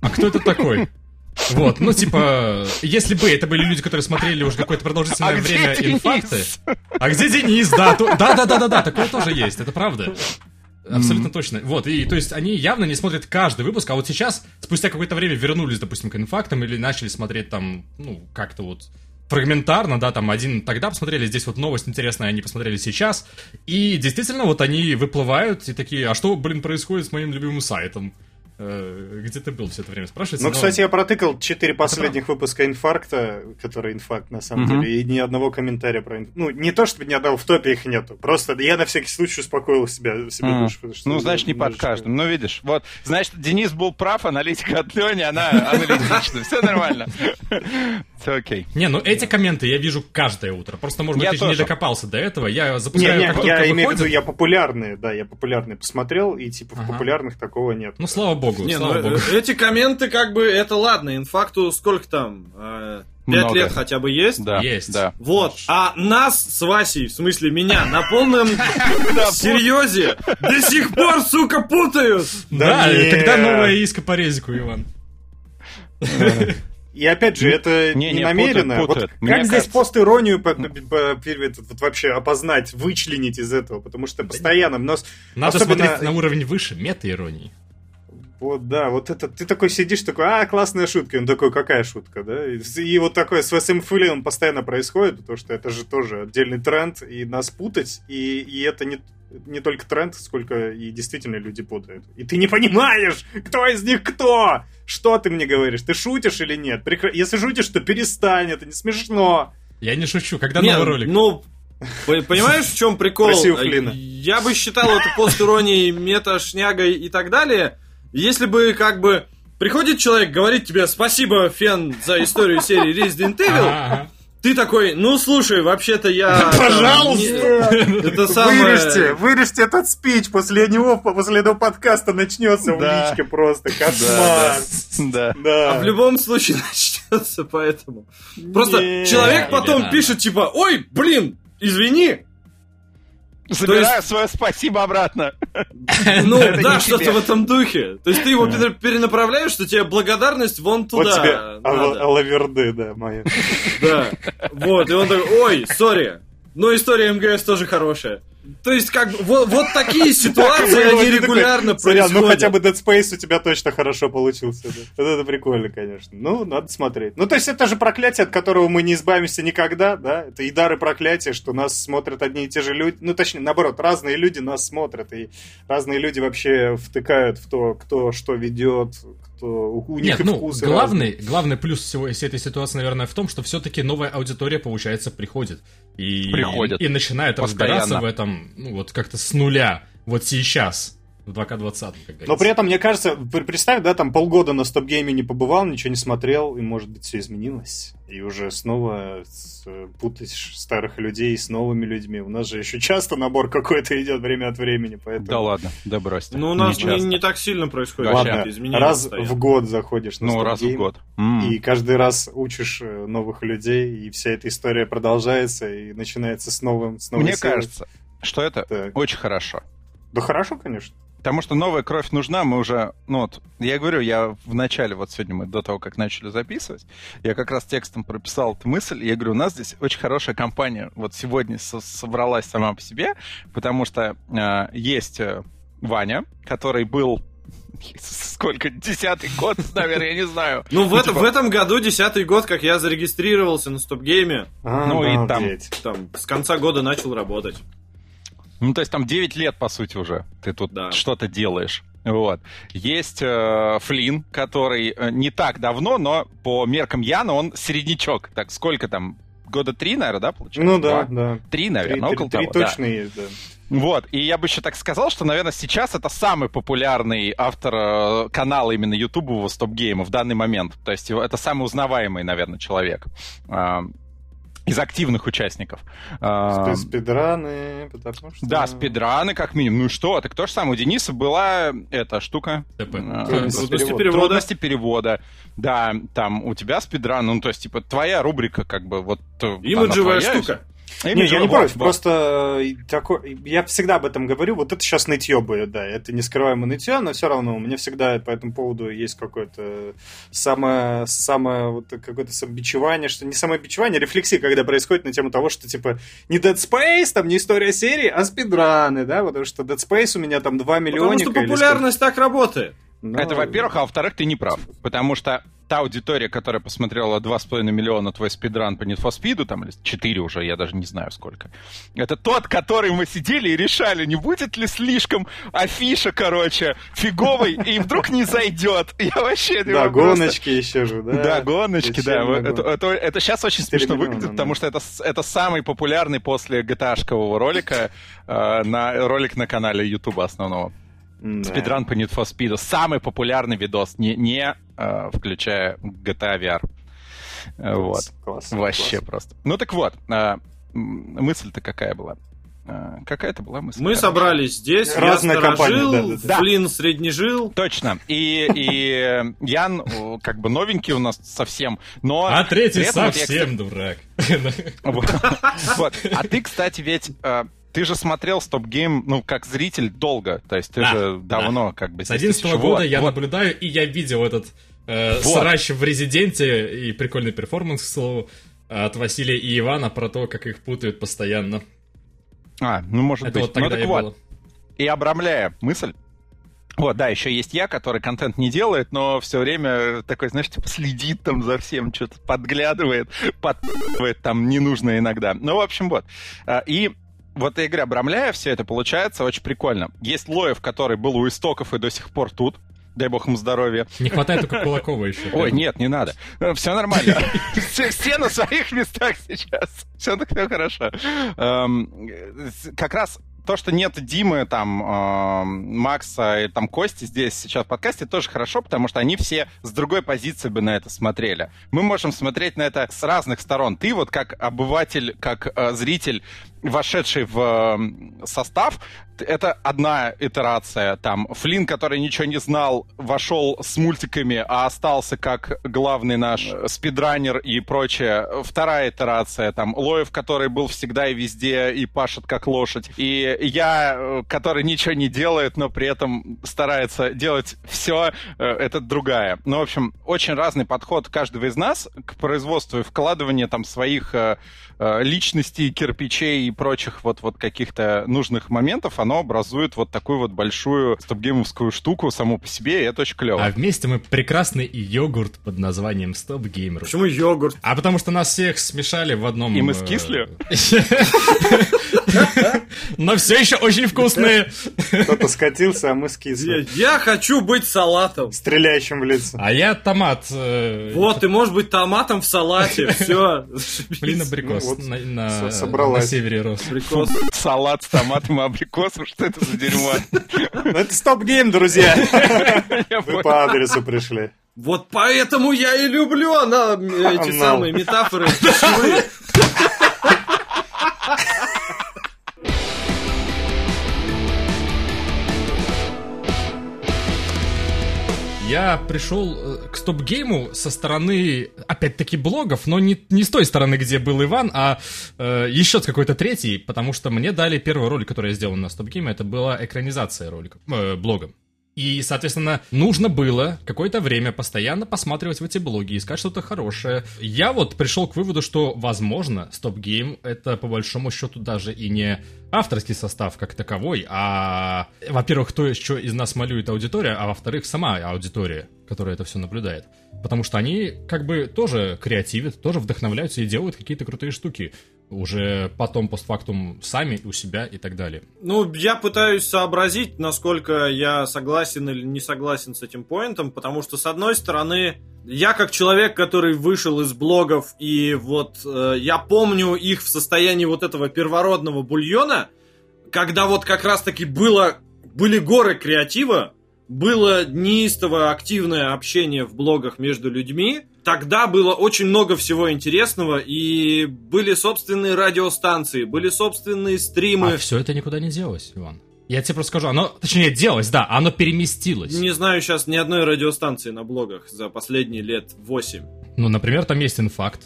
А кто это такой? [LAUGHS] Вот, ну типа, если бы это были люди, которые смотрели уже какое-то продолжительное А время Денис? инфакты. А где Денис? Да, то- да, да, да, да, да, такое тоже есть, это правда. Абсолютно точно. Вот, и то есть они явно не смотрят каждый выпуск, а вот сейчас, спустя какое-то время, вернулись, допустим, к инфактам или начали смотреть там, ну, как-то вот фрагментарно, да, там один тогда посмотрели, здесь вот новость интересная, они посмотрели сейчас, и действительно вот они выплывают и такие, а что, блин, происходит с моим любимым сайтом? Э, Где ты был все это время, спрашивается? Ну, но- кстати, я протыкал четыре последних выпуска инфаркта, который инфаркт на самом Мгм. деле, и ни одного комментария про инфаркт. Ну, не то, чтобы ни одного в топе их нету. Просто я на всякий случай успокоил себя, себе М. душу. что Ну, значит, не под каждым. Ну, видишь, вот, значит, Денис был прав, аналитика от Лени, она аналитична. Все нормально. Все окей. Не, ну эти комменты я вижу каждое утро. Просто, может быть, Я ты же не докопался до этого. Я Не, запускаю, не, только я имею в виду, я популярные, да, я популярные посмотрел, и типа в популярных такого нет. Ну, слава богу, Не, слава ну, богу. э, эти комменты, как бы, это ладно. Инфакту сколько там? Э, Пять Много. лет хотя бы есть? Да, Есть. да. Вот, а нас с Васей, в смысле меня, на полном [LAUGHS] серьезе до сих пор, сука, путают. Да, не. когда новая иска по резику, Иван? И опять же, это Не, не, не, намеренно. путают, путают. Вот Мне как здесь кажется. пост-иронию по- по- по- вот вообще опознать, вычленить из этого? Потому что постоянно нос... Надо особенно- смотреть на уровень выше, мета-иронии. Вот, да, вот это, ты такой сидишь, такой, а, классная шутка, и он такой, какая шутка, да? И, и вот такое с ВСМ он постоянно происходит, потому что это же тоже отдельный тренд, и нас путать, и, и это не, не только тренд, сколько и действительно люди путают. И ты не понимаешь, кто из них кто! Что ты мне говоришь? Ты шутишь или нет? Прекра- Если шутишь, то перестань, это не смешно. Я не шучу, когда Не, новый ролик? ну, по- понимаешь, в чем прикол? Я бы считал это пост-иронией, мета-шнягой и так далее, если бы, как бы, приходит человек, говорит тебе спасибо, Фен, за историю серии Resident Evil, ты такой, ну, слушай, вообще-то я... там, Пожалуйста! не- Это самое... Вырежьте, вырежьте этот спич, после него, после этого подкаста начнется в личке просто кошмар. да. Да. А в любом случае [LAUGHS] начнется поэтому. Просто человек потом пишет, типа, ой, блин, извини. Забираю свое спасибо обратно. [LAUGHS] Ну [LAUGHS] да, что-то тебе. в этом духе. То есть ты его пере- перенаправляешь, что тебе благодарность вон Вот туда. тебе надо. ала- алаверды, да, мои. [LAUGHS] Да. Вот, и он такой, ой, сори. Но история МГС тоже хорошая. То есть, как бы, вот, вот такие [LAUGHS] ситуации, они регулярно «Сорян, происходят. Ну хотя бы Dead Space у тебя точно хорошо получился. Вот это прикольно, конечно. Ну, надо смотреть. Ну, то есть это же проклятие, от которого мы не избавимся никогда, да? Это и дары проклятия, что нас смотрят одни и те же люди. Ну, точнее, наоборот, разные люди нас смотрят, и разные люди вообще втыкают в то, кто что ведет, кто у, них Нет, ну, вкусы главный, разные. главный плюс всего всей этой ситуации, наверное, в том, что все-таки новая аудитория, получается, приходит. И, Приходит. И, начинает Постоянно. разбираться в этом, ну, вот как-то с нуля. Вот сейчас, в 2К20, как говорится. Но при этом, мне кажется, пр- представь, да, там полгода на стоп-гейме не побывал, ничего не смотрел, и, может быть, все изменилось. И уже снова с- путаешь старых людей с новыми людьми. У нас же еще часто набор какой-то идет время от времени, поэтому... Да ладно, да брось. ты. Ну, у нас Не не, не так сильно происходит. Ладно, изменения раз постоянно. в год заходишь на Ну, раз в год. И каждый раз учишь э, новых людей, и вся эта история продолжается, и начинается с новым, с новой Мне силой. кажется, что это Так. очень хорошо. Да хорошо, конечно. Потому что новая кровь нужна, мы уже, ну вот, я говорю, я в начале, вот сегодня мы до того, как начали записывать, я как раз текстом прописал эту мысль, и я говорю, у нас здесь очень хорошая компания вот сегодня со- собралась сама по себе, потому что э, есть э, Ваня, который был сколько, десятый год нами, я не знаю. Ну, в, это- типа- в этом году, десятый год, как я зарегистрировался на стоп-гейме, Ну, и там, с конца года начал работать. Ну, то есть там 9 лет, по сути, уже ты тут Да. что-то делаешь. Вот. Есть э, Флинн, который э, не так давно, но по меркам Яна он середнячок. Так, сколько там? Года три, наверное, да, получается? Ну да, Два? да. Три, Три, наверное, три- около три того, да. точно есть, да. Вот, и я бы еще так сказал, что, наверное, сейчас это самый популярный автор э, канала именно ютубового стоп-гейма в данный момент. То есть это самый узнаваемый, наверное, человек из активных участников. Спи- Спидраны, потому что... да, спидраны как минимум. Ну и что, так то же самое. У Дениса была эта штука. ТП. э, Трудности перевода. Трудности перевода. Да, там у тебя спидран, ну то есть типа твоя рубрика как бы вот... э, Имиджевая твоя, штука. Всё. Не, я не против, вот. просто э, такой, я всегда об этом говорю, вот это сейчас нытье будет, да, это не скрываемое нытье, но все равно у меня всегда по этому поводу есть какое-то самое, самое вот какое-то самобичевание, что не самобичевание, а рефлексия, когда происходит на тему того, что типа не Dead Space, там не история серии, а спидраны, да, потому что Dead Space у меня там 2 миллиона. Потому что популярность так работает. Это, во-первых, а во-вторых, ты не прав. Потому что та аудитория, которая посмотрела 2,5 миллиона твой спидран по Need for Speed, там, или 4 уже, я даже не знаю сколько, это тот, который мы сидели и решали, не будет ли слишком афиша, короче, фиговой, и вдруг не зайдет. Я вообще... Да, гоночки еще же, да. Да, гоночки, да. Это, сейчас очень смешно выглядит, потому что это, самый популярный после GTA-шкового ролика, э, на, ролик на канале YouTube основного. Да. Спидран по Need for Speed. Самый популярный видос, не, не э, включая GTA VR. Э, Вот. Класс, Вообще класс. просто. Ну так вот, э, мысль-то какая была? Э, Какая-то была мысль? Мы короче. собрались здесь, Разная я компания, сторожил, да, да, да. Флинн среднежил. Точно. И, и Ян э, как бы новенький у нас совсем, но... А третий [LAUGHS] вот я, совсем дурак. Вот. А ты, кстати, ведь ты же смотрел StopGame, ну, как зритель долго. То есть ты Да, же да. давно как бы... С здесь 11 еще- года вот, я вот. наблюдаю, и я видел этот э, Вот. срач в Резиденте и прикольный перформанс, к слову, от Василия и Ивана про то, как их путают постоянно. А, ну, может Это быть. вот ну, тогда так и вот. было. И обрамляя мысль, вот, да, еще есть я, который контент не делает, но все время такой, знаешь, типа следит там за всем, что-то подглядывает, подпывает там ненужно иногда. Ну, в общем, вот. А, И вот говорю, обрамляя все это, получается очень прикольно. Есть Лоев, который был у истоков и до сих пор тут. Дай бог ему здоровья. Не хватает только Кулакова еще. Ой, нет, не надо. Все нормально. [LAUGHS] Все, все на своих местах сейчас. Все так все хорошо. Эм, э, Как раз то, что нет Димы, там, эм, Макса и там Кости здесь сейчас в подкасте, тоже хорошо, потому что они все с другой позиции бы на это смотрели. Мы можем смотреть на это с разных сторон. Ты вот как обыватель, как э, зритель вошедший в состав, это одна итерация. Там Флин, который ничего не знал, вошел с мультиками, а остался как главный наш спидранер и прочее. Вторая итерация. Там Лоев, который был всегда и везде и пашет как лошадь. И я, э, который ничего не делает, но при этом старается делать все, э, это другая. Ну, в общем, очень разный подход каждого из нас к производству и вкладыванию там своих э, личностей, кирпичей и прочих вот, вот каких-то нужных моментов, оно образует вот такую вот большую стоп-геймовскую штуку само по себе, и это очень клево. А вместе мы прекрасный йогурт под названием стоп-геймер. Почему йогурт? А потому что нас всех смешали в одном... И мы скисли? [LAUGHS] [LAUGHS] Но все еще очень вкусные. Кто-то скатился, а мы скисли. Я хочу быть салатом. Стреляющим в лицо. А я томат. Э, вот, ты можешь быть томатом в салате. [LAUGHS] Все. Блин, абрикос. На севере рос. Абрикос. Салат с томатом и абрикосом. Что это за дерьмо? Это стоп-гейм, друзья. [LAUGHS] Вы по адресу пришли. Вот поэтому я и люблю она, эти самые метафоры [LAUGHS] Я пришел э, к стоп-гейму со стороны, опять-таки, блогов, но не, не с той стороны, где был Иван, а э, еще с какой-то третьей, потому что мне дали первый ролик, который я сделал на стоп-гейме, это была экранизация ролика, э, блога. И, соответственно, нужно было какое-то время постоянно посматривать в эти блоги, искать что-то хорошее. Я вот пришел к выводу, что, возможно, Game это по большому счету даже и не авторский состав как таковой, а, во-первых, то, что из нас малюет аудитория, а во-вторых, сама аудитория, которая это все наблюдает. Потому что они как бы тоже креативят, тоже вдохновляются и делают какие-то крутые штуки уже потом постфактум сами у себя и так далее. Ну, я пытаюсь сообразить, насколько я согласен или не согласен с этим поинтом, потому что, с одной стороны, я как человек, который вышел из блогов, и вот э, я помню их в состоянии вот этого первородного бульона, когда вот как раз-таки было, были горы креатива, было неистово активное общение в блогах между людьми, тогда было очень много всего интересного, и были собственные радиостанции, были собственные стримы. А все это никуда не делось, Иван. Я тебе просто скажу, оно, точнее, делось, да, оно переместилось. Не знаю сейчас ни одной радиостанции на блогах за последние лет 8. Ну, например, там есть инфакт,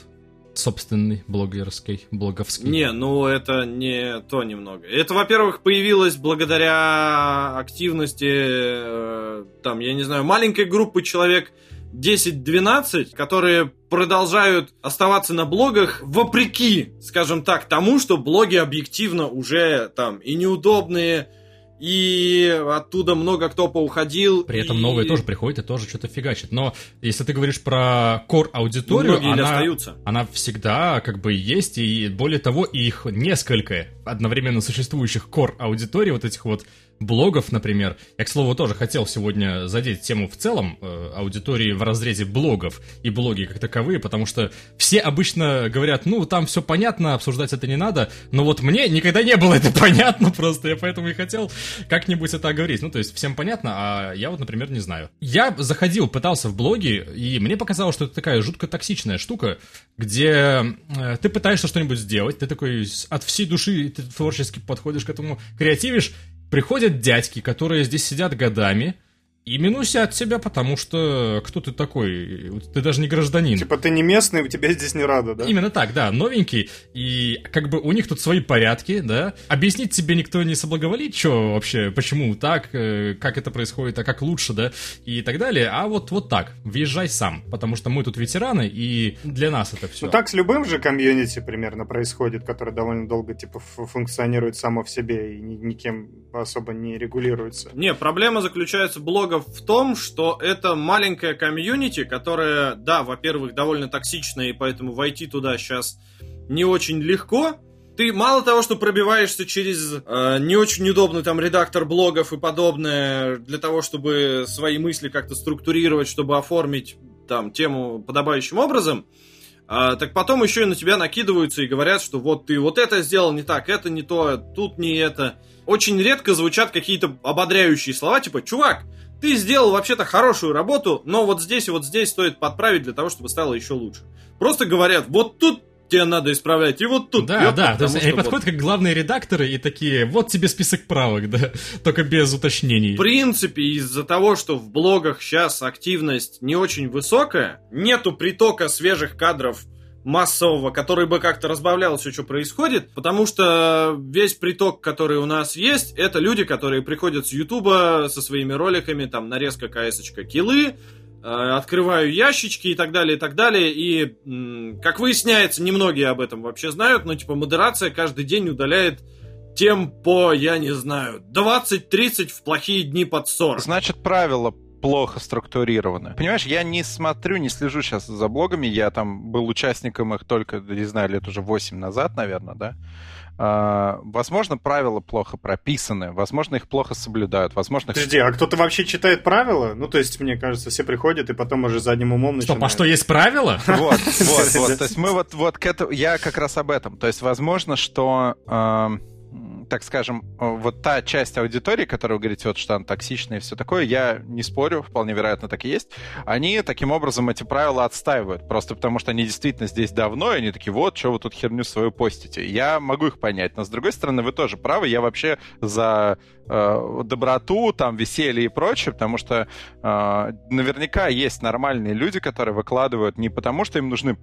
собственный блогерский, блоговский. Не, ну это не то немного. Это, во-первых, появилось благодаря активности, э, там, я не знаю, маленькой группы человек 10-12, которые продолжают оставаться на блогах вопреки, скажем так, тому, что блоги объективно уже там и неудобные, и оттуда много кто поуходил. При этом и... новые тоже приходят и тоже что-то фигачат. Но если ты говоришь про кор аудиторию, ну, она, остаются. она всегда как бы есть, и более того, их несколько одновременно существующих кор аудиторий, вот этих вот блогов, например. Я, к слову, тоже хотел сегодня задеть тему в целом э, аудитории в разрезе блогов и блоги как таковые, потому что все обычно говорят, ну, там все понятно, обсуждать это не надо, но вот мне никогда не было [LAUGHS] это понятно просто, я поэтому и хотел как-нибудь это оговорить. Ну, то есть всем понятно, а я вот, например, не знаю. Я заходил, пытался в блоги, и мне показалось, что это такая жутко токсичная штука, где э, ты пытаешься что-нибудь сделать, ты такой от всей души ты творчески подходишь к этому, креативишь, Приходят дядьки, которые здесь сидят годами, и минусят тебя, потому что кто ты такой? Ты даже не гражданин. Типа ты не местный, у тебя здесь не рада, да? Именно так, да, новенький, и как бы у них тут свои порядки, да. Объяснить тебе никто не соблаговолит, что вообще, почему так, э, как это происходит, а как лучше, да, и так далее. А вот, вот так, въезжай сам, потому что мы тут ветераны, и для нас это все. Ну так с любым же комьюнити примерно происходит, которое довольно долго, типа, функционирует само в себе и никем особо не регулируется. Не, проблема заключается блога в том, что это маленькая комьюнити, которая, да, во-первых, довольно токсичная, и поэтому войти туда сейчас не очень легко. Ты мало того, что пробиваешься через э, не очень удобный там редактор блогов и подобное для того, чтобы свои мысли как-то структурировать, чтобы оформить там тему подобающим образом, а, так потом еще и на тебя накидываются и говорят, что вот ты вот это сделал не так, это не то, тут не это. Очень редко звучат какие-то ободряющие слова, типа, чувак, ты сделал вообще-то хорошую работу, но вот здесь и вот здесь стоит подправить для того, чтобы стало еще лучше. Просто говорят, вот тут тебе надо исправлять, и вот тут. Да, да, то есть они подходят как главные редакторы и такие, вот тебе список правок, [LAUGHS] да, только без уточнений. В принципе, из-за того, что в блогах сейчас активность не очень высокая, нету притока свежих кадров массового, который бы как-то разбавлял все, что происходит, потому что весь приток, который у нас есть, это люди, которые приходят с Ютуба со своими роликами, там, нарезка КС-очка киллы, э, открываю ящички и так далее, и так далее, и, как выясняется, немногие об этом вообще знают, но, типа, модерация каждый день удаляет тем по, я не знаю, 20-30 в плохие дни под 40. Значит, правило плохо структурированы. Понимаешь, я не смотрю, не слежу сейчас за блогами, я там был участником их только, не знаю, лет уже 8 назад, наверное, да. Uh, возможно, правила плохо прописаны, возможно, их плохо соблюдают, возможно... Подожди, а кто-то вообще читает правила? Ну, то есть, мне кажется, все приходят и потом уже задним умом начинают... Стоп, а что, есть правила? [LAUGHS] Вот, вот, вот. [LAUGHS] То есть мы вот, вот к этому... Я как раз об этом. То есть, возможно, что так скажем, вот та часть аудитории, которая вы говорите, вот что она токсичная и все такое, я не спорю, вполне вероятно так и есть, они таким образом эти правила отстаивают, просто потому что они действительно здесь давно, и они такие, вот, что вы тут херню свою постите. Я могу их понять, но с другой стороны, вы тоже правы, я вообще за э, доброту, там, веселье и прочее, потому что э, наверняка есть нормальные люди, которые выкладывают не потому, что им нужны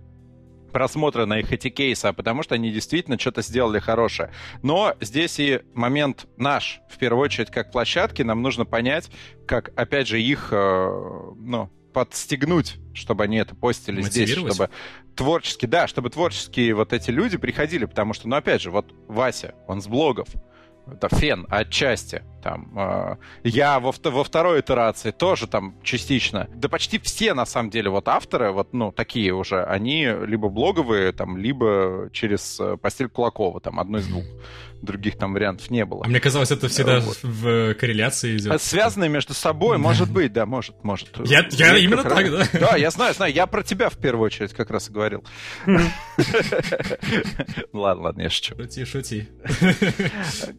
просмотра на их эти кейсы, а потому что они действительно что-то сделали хорошее. Но здесь и момент наш, в первую очередь, как площадки, нам нужно понять, как, опять же, их, э, ну, подстегнуть, чтобы они это постили здесь, чтобы творчески, да, чтобы творческие вот эти люди приходили, потому что, ну, опять же, вот Вася, он с блогов, это фен отчасти. Там, э, я во, во второй итерации тоже там частично. Да почти все, на самом деле, вот авторы, вот, ну, такие уже, они либо блоговые, там, либо через э, постель Кулакова, там, одно из двух других там вариантов не было. А мне казалось, это всегда вот. в корреляции идет. Связанные между собой, может быть, да, может, может. Я, я именно так, да? Да, я знаю, знаю. Я про тебя в первую очередь как раз и говорил. [LAUGHS] Ладно, ладно, я шучу. Шути, шути.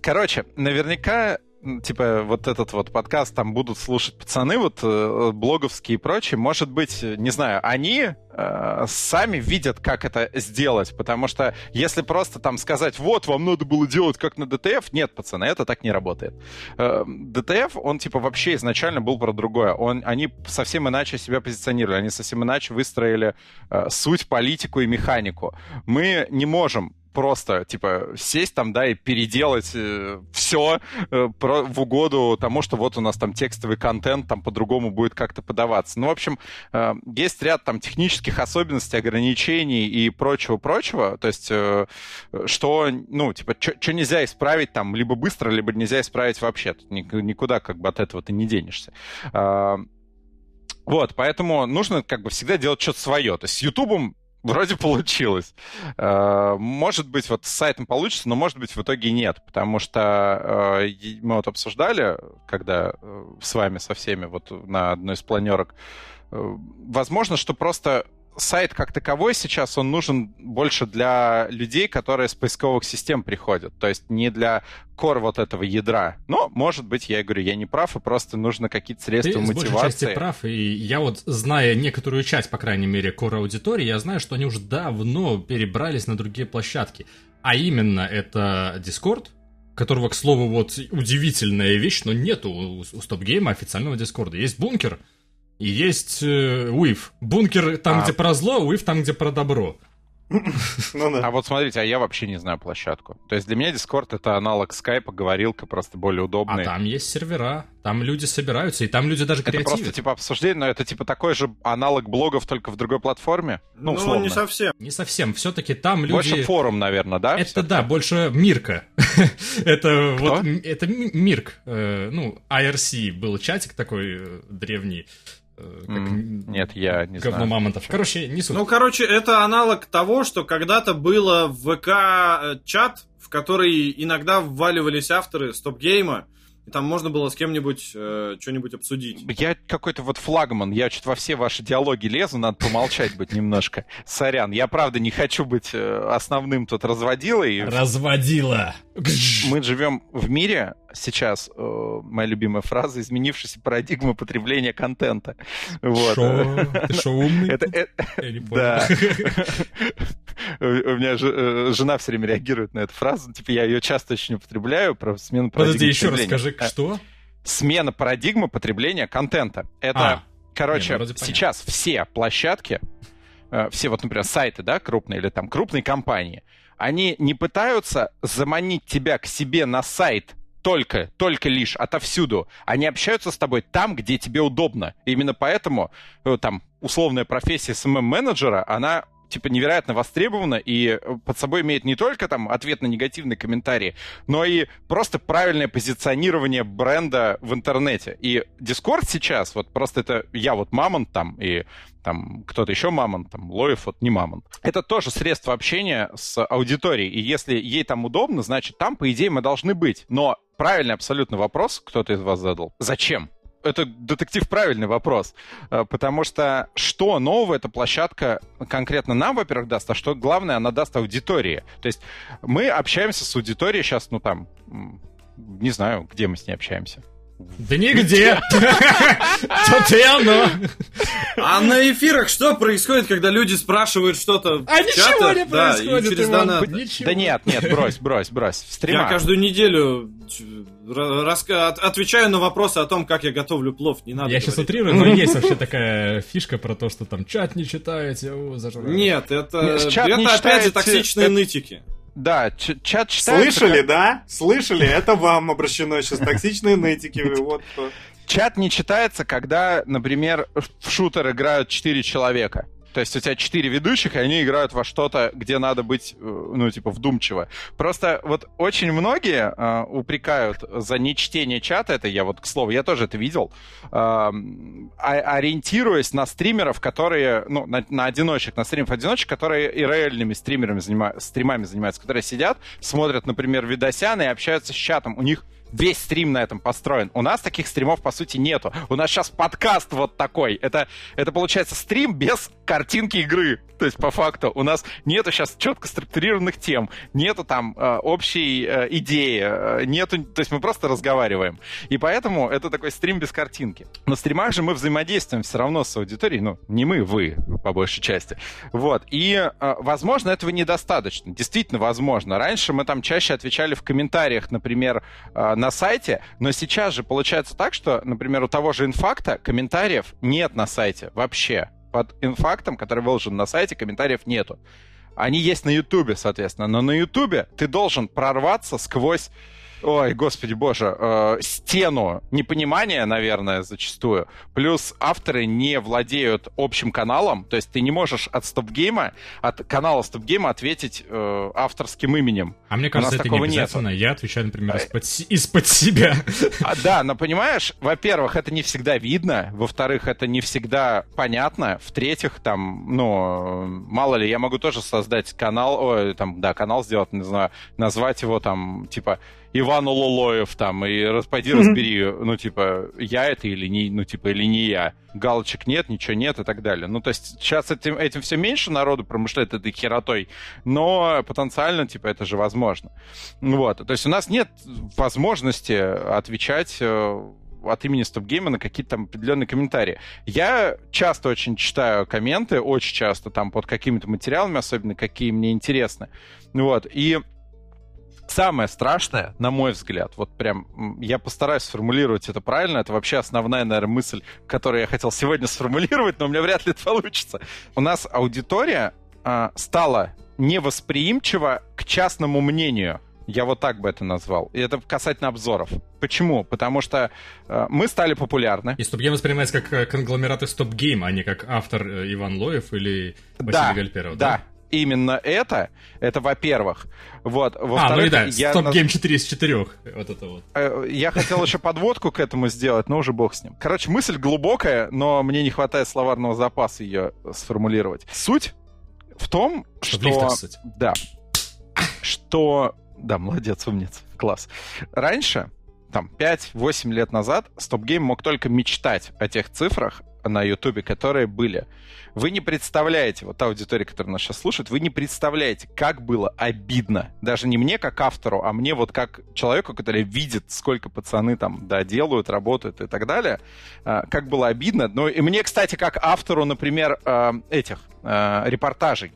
Короче, наверняка типа, вот этот вот подкаст там будут слушать пацаны, вот э, блоговские и прочие, может быть, не знаю, они э, сами видят, как это сделать, потому что если просто там сказать, вот, вам надо было делать как на ДТФ, нет, пацаны, это так не работает. Э, он, типа, вообще изначально был про другое. Он, они совсем иначе себя позиционировали, они совсем иначе выстроили э, суть, политику и механику. Мы не можем просто, типа, сесть там, да, и переделать э, все э, про, в угоду тому, что вот у нас там текстовый контент там по-другому будет как-то подаваться. Ну, в общем, э, есть ряд там технических особенностей, ограничений и прочего-прочего, то есть, э, что, ну, типа, что нельзя исправить там либо быстро, либо нельзя исправить вообще. Тут никуда как бы от этого ты не денешься. Э, вот, поэтому нужно как бы всегда делать что-то свое. То есть с Ютубом вроде получилось. Э, может быть, вот с сайтом получится, но может быть в итоге нет, потому что э, мы вот обсуждали, когда э, с вами со всеми вот на одной из планерок, возможно, что просто сайт как таковой сейчас, он нужен больше для людей, которые с поисковых систем приходят. То есть не для кор вот этого ядра. Но, может быть, я говорю, я не прав, и просто нужно какие-то средства Ты мотивации. Ты части прав, и я вот, зная некоторую часть, по крайней мере, кор аудитории, я знаю, что они уже давно перебрались на другие площадки. А именно, это Discord, которого, к слову, вот удивительная вещь, но нету у, у StopGame официального Дискорда. Есть бункер, и есть э, Уив. Бункер там, а... где про зло, Уив там, где про добро. Ну, да. А вот смотрите, а я вообще не знаю площадку. То есть для меня Discord это аналог скайпа, говорилка, просто более удобный. А там есть сервера, там люди собираются, и там люди даже креативят. Это просто типа обсуждение, но это типа такой же аналог блогов, только в другой платформе? Ну, ну условно. не совсем. Не совсем, все-таки там люди... Больше форум, наверное, да? Это да, больше Мирка. [LAUGHS] это вот, это Мирк. Э, ну, IRC был чатик такой э, древний. Э, как mm, нет, я не говно знаю. мамонтов. Короче, не суть. Ну, короче, это аналог того, что когда-то было в ВК э, чат, в который иногда вваливались авторы стоп-гейма, и там можно было с кем-нибудь э, что-нибудь обсудить. Я какой-то вот флагман, я что-то во все ваши диалоги лезу, надо помолчать быть немножко. Сорян, я правда не хочу быть э, основным тут разводилой. Разводила! Мы живем в мире сейчас, э, моя любимая фраза, изменившаяся парадигма потребления контента. Вот. Шо? Ты шо умный? Это, это, Я не понял. Да. [LAUGHS] у меня э, жена все время реагирует на эту фразу, типа я ее часто очень употребляю, про смену Подожди, еще раз скажи, э, что? Смена парадигмы потребления контента. Это, а, короче, ну, сейчас все площадки, все вот, например, сайты, да, крупные или там крупные компании, они не пытаются заманить тебя к себе на сайт только, только лишь отовсюду. Они общаются с тобой там, где тебе удобно. И именно поэтому э, там условная профессия SMM-менеджера, она типа невероятно востребована и под собой имеет не только там ответ на негативные комментарии, но и просто правильное позиционирование бренда в интернете. И Discord сейчас, вот просто это я вот мамонт там и там кто-то еще мамонт, там Лоев вот не мамонт. Это тоже средство общения с аудиторией. И если ей там удобно, значит там, по идее, мы должны быть. Но правильный абсолютно вопрос кто-то из вас задал. Зачем? Это детектив правильный вопрос, э, потому что что нового эта площадка конкретно нам, во-первых, даст, а что главное, она даст аудитории. То есть мы общаемся с аудиторией сейчас, ну там, не знаю, где мы с ней общаемся. Да нигде. Тут и оно. А на эфирах что происходит, когда люди спрашивают что-то А ничего не происходит, Да нет, нет, брось, брось, брось. Я каждую неделю отвечаю на вопросы о том, как я готовлю плов. Не надо Я сейчас утрирую, но есть вообще такая фишка про то, что там чат не читаете. Нет, это опять же токсичные нытики. Да, чат читается... Слышали, как... да? Слышали? Это вам обращено сейчас. Токсичные нытики. [LAUGHS] Вот Чат не читается, когда, например, в шутер играют 4 человека. То есть у тебя четыре ведущих, и они играют во что-то, где надо быть, э, ну, типа, вдумчиво. Просто вот очень многие э, упрекают за нечтение чата, это я вот, к слову, я тоже это видел, э, ориентируясь на стримеров, которые, ну, на, на одиночек, на стримов-одиночек, которые и реальными стримерами занимаются, стримами занимаются, которые сидят, смотрят, например, видосяны и общаются с чатом. У них весь стрим на этом построен. У нас таких стримов, по сути, нету. У нас сейчас подкаст вот такой. Это, это получается стрим без картинки игры. То есть, по факту, у нас нету сейчас четко структурированных тем, нету там э, общей э, идеи, э, нету... То есть мы просто разговариваем. И поэтому это такой стрим без картинки. На стримах же мы взаимодействуем все равно с аудиторией. Ну, не мы, вы, по большей части. Вот. И, э, возможно, этого недостаточно. Действительно, возможно. Раньше мы там чаще отвечали в комментариях, например, э, на сайте, но сейчас же получается так, что, например, у того же инфакта комментариев нет на сайте вообще. Под инфактом, который выложен на сайте, комментариев нету. Они есть на Ютубе, соответственно, но на Ютубе ты должен прорваться сквозь ой, господи боже, э, стену непонимания, наверное, зачастую. Плюс авторы не владеют общим каналом, то есть ты не можешь от стопгейма, от канала стопгейма ответить э, авторским именем. А мне кажется, это не обязательно. Нету. Я отвечаю, например, из-под, из-под себя. А, да, но понимаешь, во-первых, это не всегда видно, во-вторых, это не всегда понятно, в-третьих, там, ну, мало ли, я могу тоже создать канал, ой, там, да, канал сделать, не знаю, назвать его там, типа, Ивану Лолоев там, и пойди разбери, ну, типа, я это или не, ну, типа, или не я. Галочек нет, ничего нет и так далее. Ну, то есть сейчас этим, этим все меньше народу промышляет этой херотой, но потенциально, типа, это же возможно. Вот, то есть у нас нет возможности отвечать э, от имени Стопгейма на какие-то там определенные комментарии. Я часто очень читаю комменты, очень часто там под какими-то материалами, особенно какие мне интересны. Вот, и самое страшное, на мой взгляд, вот прям я постараюсь сформулировать это правильно, это вообще основная, наверное, мысль, которую я хотел сегодня [LAUGHS] сформулировать, но у меня вряд ли это получится. У нас аудитория э, стала невосприимчива к частному мнению. Я вот так бы это назвал. И это касательно обзоров. Почему? Потому что э, мы стали популярны. И StopGame воспринимается как э, конгломерат из StopGame, а не как автор э, Иван Лоев или Василий да, Гальперов, да? Да, именно это, это во-первых. Вот, а, ну и да, я Stop Game 4 из 4. Вот это вот. Э, я хотел еще подводку к этому сделать, но уже бог с ним. Короче, мысль глубокая, но мне не хватает словарного запаса ее сформулировать. Суть в том, что... да. Что... Да, молодец, умница. Класс. Раньше, там, 5-8 лет назад, Stop Game мог только мечтать о тех цифрах, на Ютубе, которые были. Вы не представляете, вот та аудитория, которая нас сейчас слушает, вы не представляете, как было обидно. Даже не мне как автору, а мне вот как человеку, который видит, сколько пацаны там, да, делают, работают и так далее. А, как было обидно. Ну и мне, кстати, как автору, например, а, этих а, репортажей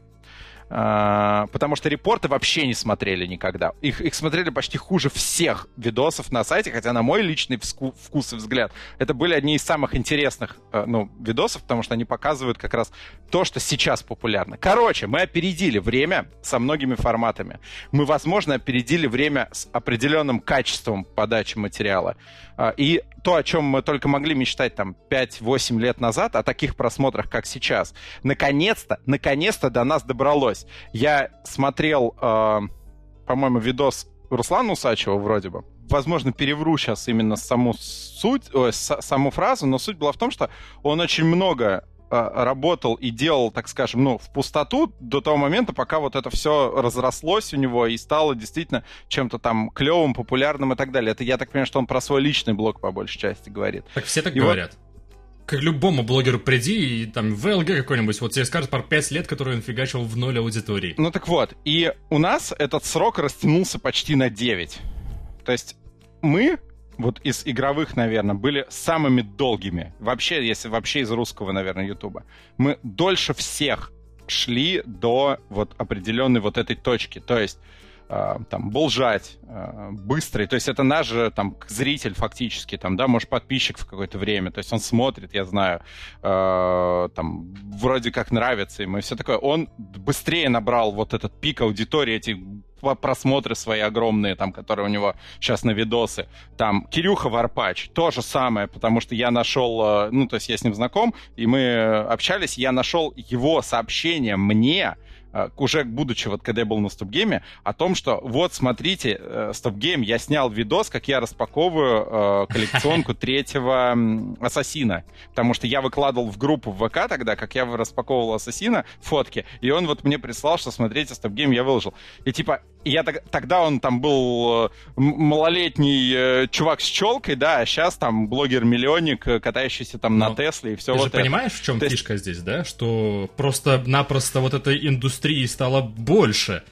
потому что репорты вообще не смотрели никогда. Их, их смотрели почти хуже всех видосов на сайте, хотя на мой личный вкус и взгляд, это были одни из самых интересных э, ну, видосов, потому что они показывают как раз то, что сейчас популярно. Короче, мы опередили время со многими форматами. Мы, возможно, опередили время с определенным качеством подачи материала. А, и то, о чем мы только могли мечтать там 5-8 лет назад, о таких просмотрах, как сейчас, наконец-то, наконец-то до нас добралось. Я смотрел, э, по-моему, видос Руслана Усачева вроде бы. Возможно, перевру сейчас именно саму суть, о, саму фразу, но суть была в том, что он очень много работал и делал, так скажем, ну, в пустоту до того момента, пока вот это все разрослось у него и стало действительно чем-то там клевым, популярным и так далее. Это я так понимаю, что он про свой личный блог по большей части говорит. Так все так и говорят. Вот, к любому блогеру приди, и там ВЛГ какой-нибудь, вот тебе скажут про 5 лет, которые он фигачил в ноль аудитории. Ну так вот, и у нас этот срок растянулся почти на 9. То есть мы вот из игровых, наверное, были самыми долгими. Вообще, если вообще из русского, наверное, Ютуба. Мы дольше всех шли до вот определенной вот этой точки. То есть там, болжать, э, быстрый. То есть это наш же там зритель фактически, там, да, может, подписчик в какое-то время. То есть он смотрит, я знаю, э, там, вроде как нравится ему и все такое. Он быстрее набрал вот этот пик аудитории, эти просмотры свои огромные, там, которые у него сейчас на видосы. Там, Кирюха Варпач, то же самое, потому что я нашел, ну, то есть я с ним знаком, и мы общались, я нашел его сообщение мне, Э, уже будучи, вот когда я был на стопгейме, о том, что вот, смотрите, э, стопгейм, я снял видос, как я распаковываю э, коллекционку [LAUGHS] третьего Ассасина. Потому что я выкладывал в группу в ВК тогда, как я распаковывал Ассасина, фотки, и он вот мне прислал, что смотрите, стопгейм я выложил. И типа, я тогда он там был малолетний чувак с челкой, да, а сейчас там блогер-миллионник, катающийся там Но на Тесле и все ты вот же это. понимаешь, в чем То фишка здесь, да? Что просто-напросто вот индустрия индустрии стало больше.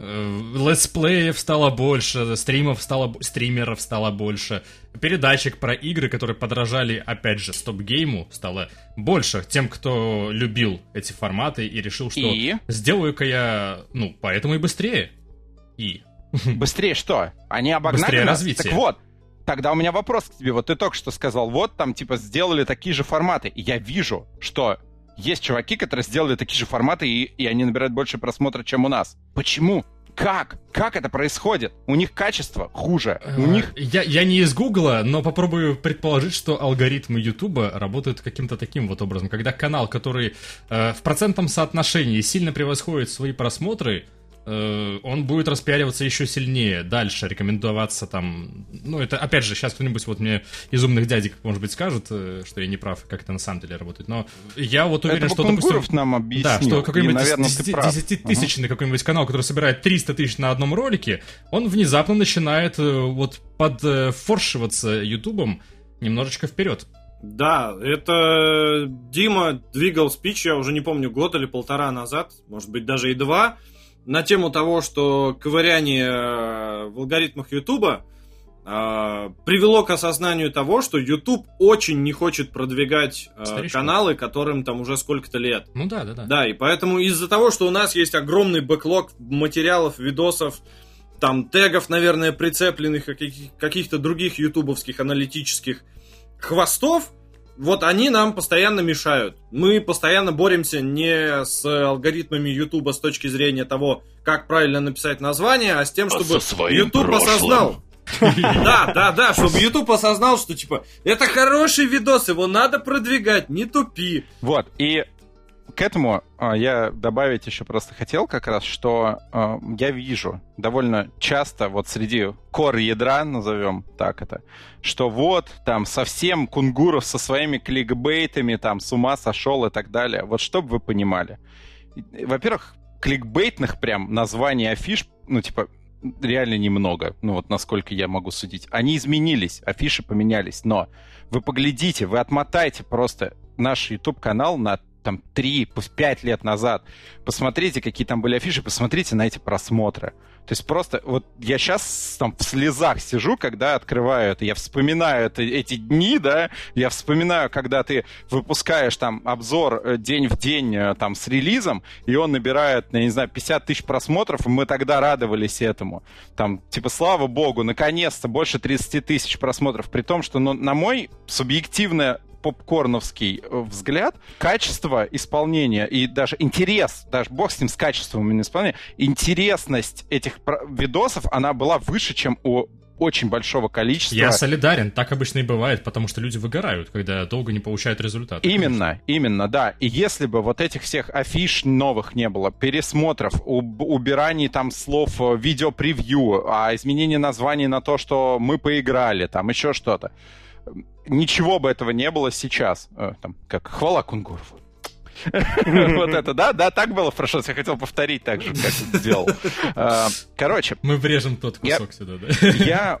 Э, летсплеев стало больше, стримов стало, стримеров стало больше, передачек про игры, которые подражали, опять же, стоп-гейму, стало больше тем, кто любил эти форматы и решил, что и? сделаю-ка я, ну, поэтому и быстрее. И. Быстрее что? Они обогнали Быстрее нас? развитие. Так вот, тогда у меня вопрос к тебе. Вот ты только что сказал, вот там, типа, сделали такие же форматы. И я вижу, что есть чуваки, которые сделали такие же форматы, и, и они набирают больше просмотров, чем у нас. Почему? Как? Как это происходит? У них качество хуже. У а, них... Я, я не из Гугла, но попробую предположить, что алгоритмы Ютуба работают каким-то таким вот образом. Когда канал, который э, в процентном соотношении сильно превосходит свои просмотры, Э, он будет распиариваться еще сильнее, дальше рекомендоваться там... Ну, это, опять же, сейчас кто-нибудь вот мне из умных дядек, может быть, скажет, э, что я не прав, как это на самом деле работает, но я вот уверен, это что, допустим... нам объяснил, да, что какой-нибудь 10-тысячный uh-huh. какой-нибудь канал, который собирает 300 тысяч на одном ролике, он внезапно начинает э, вот подфоршиваться ютубом немножечко вперед. Да, это Дима двигал спич, я уже не помню, год или полтора назад, может быть, даже и два, на тему того, что ковыряние э, в алгоритмах Ютуба э, привело к осознанию того, что YouTube очень не хочет продвигать э, каналы, которым там уже сколько-то лет. Ну да, да, да. Да, и поэтому из-за того, что у нас есть огромный бэклог материалов, видосов, там тегов, наверное, прицепленных каких-то других ютубовских аналитических хвостов, вот они нам постоянно мешают. Мы постоянно боремся не с алгоритмами Ютуба с точки зрения того, как правильно написать название, а с тем, а чтобы YouTube осознал. Да, да, да, чтобы YouTube осознал, что типа это хороший видос, его надо продвигать, не тупи. Вот, и к этому а, я добавить еще просто хотел как раз, что а, я вижу довольно часто вот среди кор ядра, назовем так это, что вот там совсем Кунгуров со своими кликбейтами там с ума сошел и так далее. Вот чтобы вы понимали. Во-первых, кликбейтных прям названий афиш, ну типа реально немного, ну вот насколько я могу судить. Они изменились, афиши поменялись, но вы поглядите, вы отмотайте просто наш YouTube-канал на там 3, пусть 5 лет назад, посмотрите, какие там были афиши, посмотрите на эти просмотры. То есть просто вот я сейчас там в слезах сижу, когда открываю это, я вспоминаю это, эти дни, да, я вспоминаю, когда ты выпускаешь там обзор э, день в день э, там с релизом, и он набирает, я не знаю, 50 тысяч просмотров, и мы тогда радовались этому. Там, типа, слава богу, наконец-то больше 30 тысяч просмотров, при том, что ну, на мой субъективное попкорновский э, взгляд, качество исполнения и даже интерес, даже бог с ним с качеством исполнения, интересность этих видосов, она была выше, чем у очень большого количества. Я солидарен, так обычно и бывает, потому что люди выгорают, когда долго не получают результат. Именно, конечно. именно, да. И если бы вот этих всех афиш новых не было, пересмотров, уб- убираний там слов э, видео-превью, а изменение названий на то, что мы поиграли, там еще что-то, ничего бы этого не было сейчас. Э, там, как хвала Кунгуров. [LAUGHS] Вот это, да, да, так было хорошо. Я хотел повторить так же, как сделал. Э, короче. Мы врежем тот кусок сюда, да?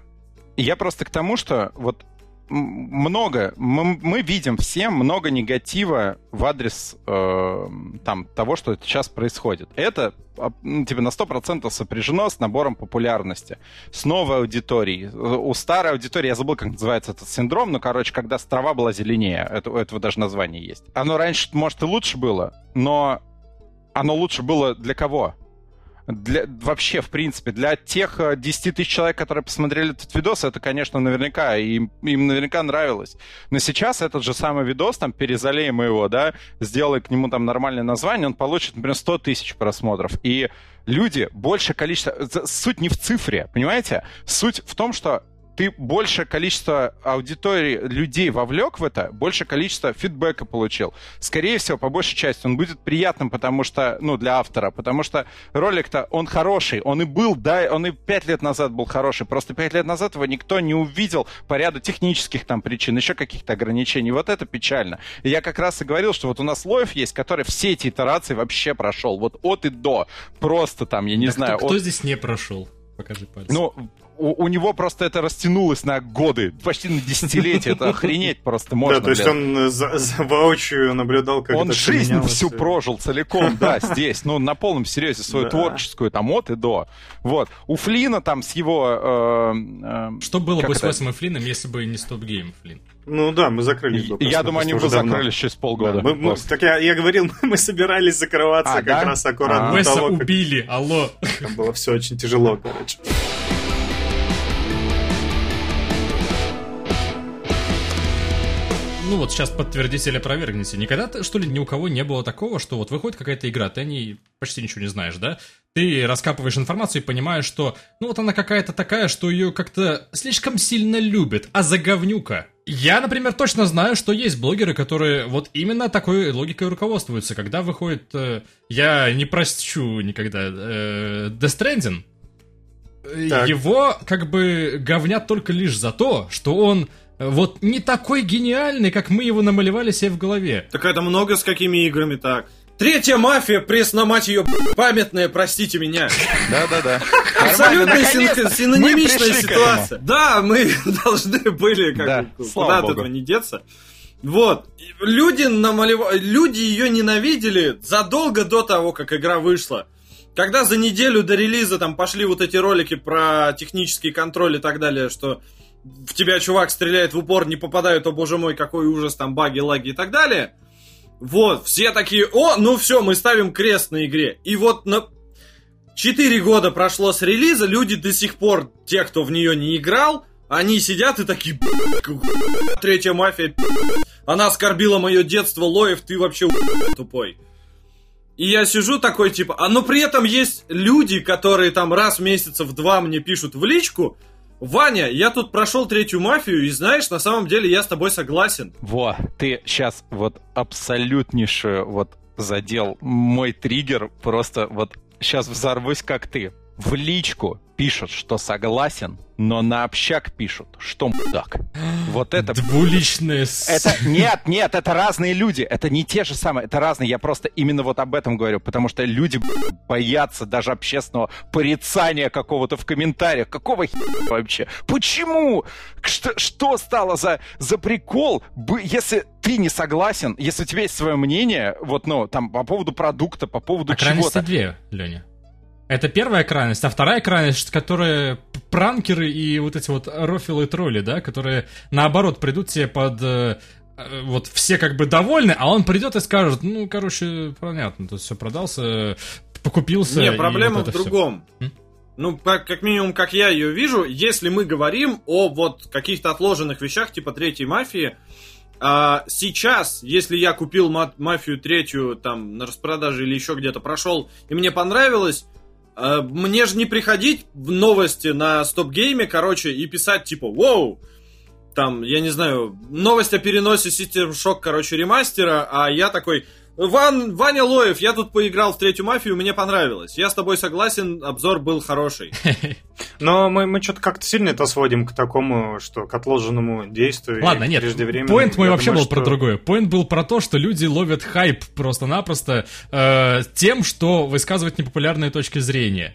Я просто к тому, что вот много, мы, мы видим все много негатива в адрес э, там, того, что сейчас происходит. Это типа на 100% сопряжено с набором популярности, с новой аудиторией. У старой аудитории, я забыл, как называется этот синдром, но, короче, когда трава была зеленее, это, у этого даже название есть. Оно раньше, может, и лучше было, но оно лучше было для кого? Для, вообще, в принципе, для тех 10 э, тысяч человек, которые посмотрели этот видос, это, конечно, наверняка, им, им наверняка нравилось. Но сейчас этот же самый видос, там, перезалеем его, да, сделай к нему там нормальное название, он получит, например, 100 тысяч просмотров. И люди, большее количество... Суть не в цифре, понимаете? Суть в том, что ты больше количество аудитории людей вовлек в это, больше количество фидбэка получил. Скорее всего, по большей части он будет приятным, потому что, ну, для автора, потому что ролик-то, он хороший, он и был, да, он и пять лет назад был хороший, просто пять лет назад его никто не увидел по ряду технических там причин, еще каких-то ограничений. Вот это печально. И я как раз и говорил, что вот у нас Лоев есть, который все эти итерации вообще прошел, вот от и до. Просто там, я не так знаю. Кто, кто от... здесь не прошел? Покажи пальцем. Ну, у, у него просто это растянулось на годы, почти на десятилетия. Это охренеть просто можно. Да, то есть он э, воочию наблюдал, как Он жизнь всю прожил целиком, да, [LAUGHS] здесь. Ну, на полном серьезе свою творческую, там, от и до. Вот. У Флина там с его... Э, э, Что было бы с Весом и Флином, если бы не стоп-гейм, Флин? Ну да, мы закрылись. Я думаю, они бы закрылись через полгода. Да, мы, мы, так я, я говорил, [LAUGHS] мы собирались закрываться а, как да? раз аккуратно. А, Веса того, убили, как... алло. Там было все очень тяжело, короче. Ну вот сейчас подтвердите или опровергните. Никогда, что ли, ни у кого не было такого, что вот выходит какая-то игра, ты о ней почти ничего не знаешь, да? Ты раскапываешь информацию и понимаешь, что, ну вот она какая-то такая, что ее как-то слишком сильно любят, а заговнюка. Я, например, точно знаю, что есть блогеры, которые вот именно такой логикой руководствуются. Когда выходит... Э, я не прощу никогда э, Death Stranding, так. его как бы говнят только лишь за то, что он вот не такой гениальный, как мы его намалевали себе в голове. Так это много с какими играми так. Третья мафия, пресно мать ее памятная, простите меня. Да-да-да. Абсолютно синонимичная ситуация. Да, мы [LAUGHS] должны были как куда от этого не деться. Вот. Люди намалевали, люди ее ненавидели задолго до того, как игра вышла. Когда за неделю до релиза там пошли вот эти ролики про технический контроль и так далее, что в тебя чувак стреляет в упор, не попадают, о боже мой, какой ужас, там баги, лаги и так далее. Вот, все такие, о, ну все, мы ставим крест на игре. И вот на... Четыре года прошло с релиза, люди до сих пор, те, кто в нее не играл, они сидят и такие, третья мафия, она оскорбила мое детство, Лоев, ты вообще тупой. И я сижу такой, типа, а но при этом есть люди, которые там раз в месяц в два мне пишут в личку, Ваня, я тут прошел третью мафию, и знаешь, на самом деле я с тобой согласен. Во, ты сейчас вот абсолютнейшую вот задел мой триггер, просто вот сейчас взорвусь как ты. В личку пишут, что согласен, но на общак пишут, что мудак. Вот это... Двуличные... Это... Нет, нет, это разные люди. Это не те же самые, это разные. Я просто именно вот об этом говорю, потому что люди боятся даже общественного порицания какого-то в комментариях. Какого хера вообще? Почему? Что, что стало за, за прикол? Если ты не согласен, если у тебя есть свое мнение, вот, ну, там, по поводу продукта, по поводу а чего-то... две, Леня. Это первая крайность, а вторая крайность, которая пранкеры и вот эти вот рофилы тролли, да, которые наоборот придут тебе под э, э, вот все как бы довольны, а он придет и скажет, ну, короче, понятно, тут все продался, покупился. Не, проблема вот в другом. Все. Ну, как, минимум, как я ее вижу, если мы говорим о вот каких-то отложенных вещах, типа третьей мафии, а сейчас, если я купил ма- мафию третью там на распродаже или еще где-то прошел, и мне понравилось, мне же не приходить в новости на стоп-гейме, короче, и писать типа «Воу!» Там, я не знаю, новость о переносе System Shock, короче, ремастера, а я такой Ван, Ваня Лоев, я тут поиграл в третью мафию, мне понравилось. Я с тобой согласен, обзор был хороший. [LAUGHS] Но мы, мы что-то как-то сильно это сводим к такому, что к отложенному действию. Ладно, нет, поинт мой вообще думаю, был что... про другое. Поинт был про то, что люди ловят хайп просто-напросто э, тем, что высказывают непопулярные точки зрения.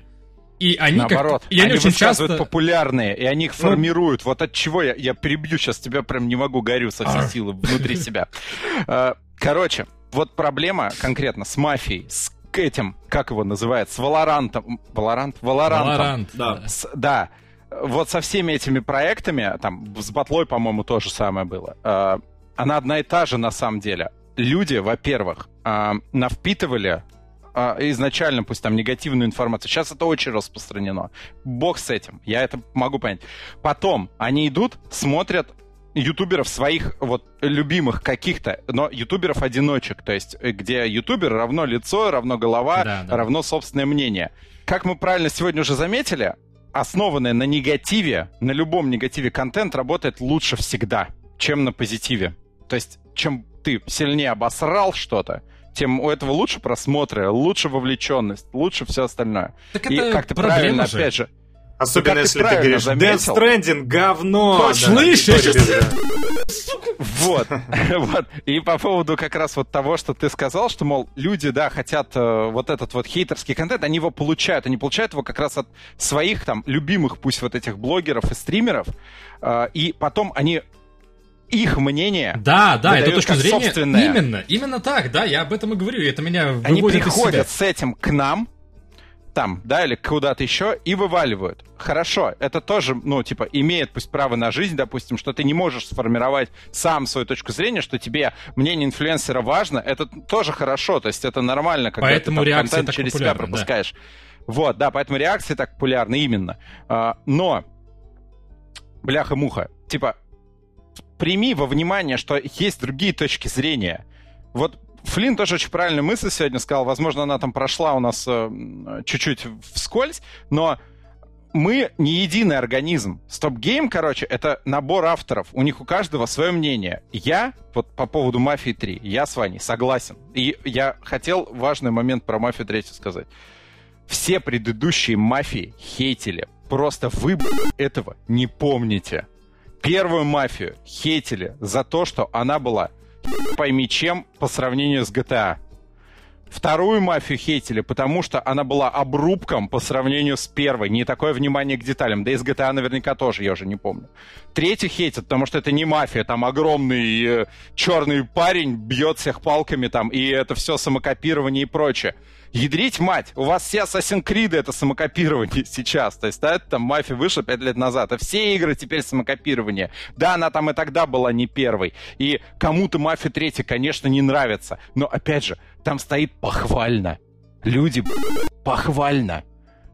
И они Наоборот, как... И они, они очень часто... популярные, и они их ну... формируют. Вот от чего я, я перебью сейчас тебя, прям не могу, горю со всей силы внутри себя. Э, короче, вот проблема конкретно с мафией, с этим, как его называют, с Валорантом. Валорант? Валорантом. Валорант, да. С, да. Вот со всеми этими проектами, там, с Батлой, по-моему, то же самое было. Э, она одна и та же на самом деле. Люди, во-первых, э, навпитывали э, изначально, пусть там негативную информацию. Сейчас это очень распространено. Бог с этим, я это могу понять. Потом они идут, смотрят ютуберов своих вот любимых каких-то, но ютуберов-одиночек, то есть э, где ютубер равно лицо, равно голова, да, да. равно собственное мнение. Как мы правильно сегодня уже заметили, основанный на негативе, на любом негативе контент работает лучше всегда, чем на позитиве. То есть, чем ты сильнее обосрал что-то, тем у этого лучше просмотры, лучше вовлеченность, лучше все остальное. Так И как ты правильно, же. опять же, Особенно если ты, ты говоришь, Death Stranding, говно! Слышишь? Вот, [LAUGHS] вот. И по поводу как раз вот того, что ты сказал, что, мол, люди, да, хотят э, вот этот вот хейтерский контент, они его получают. Они получают его как раз от своих там любимых, пусть вот этих блогеров и стримеров. Э, и потом они их мнение. Да, да, это точка зрения. Собственное. Именно, именно так, да, я об этом и говорю. Это меня Они приходят с этим к нам, там, да, или куда-то еще, и вываливают. Хорошо, это тоже, ну, типа, имеет пусть право на жизнь, допустим, что ты не можешь сформировать сам свою точку зрения, что тебе мнение инфлюенсера важно, это тоже хорошо, то есть это нормально, когда поэтому ты там, контент через себя пропускаешь. Да. Вот, да, поэтому реакции так популярны именно. А, но, бляха-муха, типа, прими во внимание, что есть другие точки зрения. Вот Флинн тоже очень правильную мысль сегодня сказал. Возможно, она там прошла у нас э, чуть-чуть вскользь, но мы не единый организм. StopGame, короче, это набор авторов. У них у каждого свое мнение. Я, вот по поводу «Мафии 3», я с вами согласен. И я хотел важный момент про «Мафию 3» сказать. Все предыдущие «Мафии» хейтили. Просто вы этого не помните. Первую «Мафию» хейтили за то, что она была пойми чем по сравнению с GTA. Вторую мафию хейтили, потому что она была обрубком по сравнению с первой. Не такое внимание к деталям. Да и с GTA наверняка тоже, я уже не помню. Третий хейтят, потому что это не мафия. Там огромный э, черный парень бьет всех палками там, и это все самокопирование и прочее. Ядрить мать, у вас все Assassin's Creed это самокопирование [LAUGHS] сейчас. То есть, да, это там мафия вышла пять лет назад, а все игры теперь самокопирование. Да, она там и тогда была не первой. И кому-то мафия третья, конечно, не нравится. Но, опять же, там стоит похвально. Люди, похвально.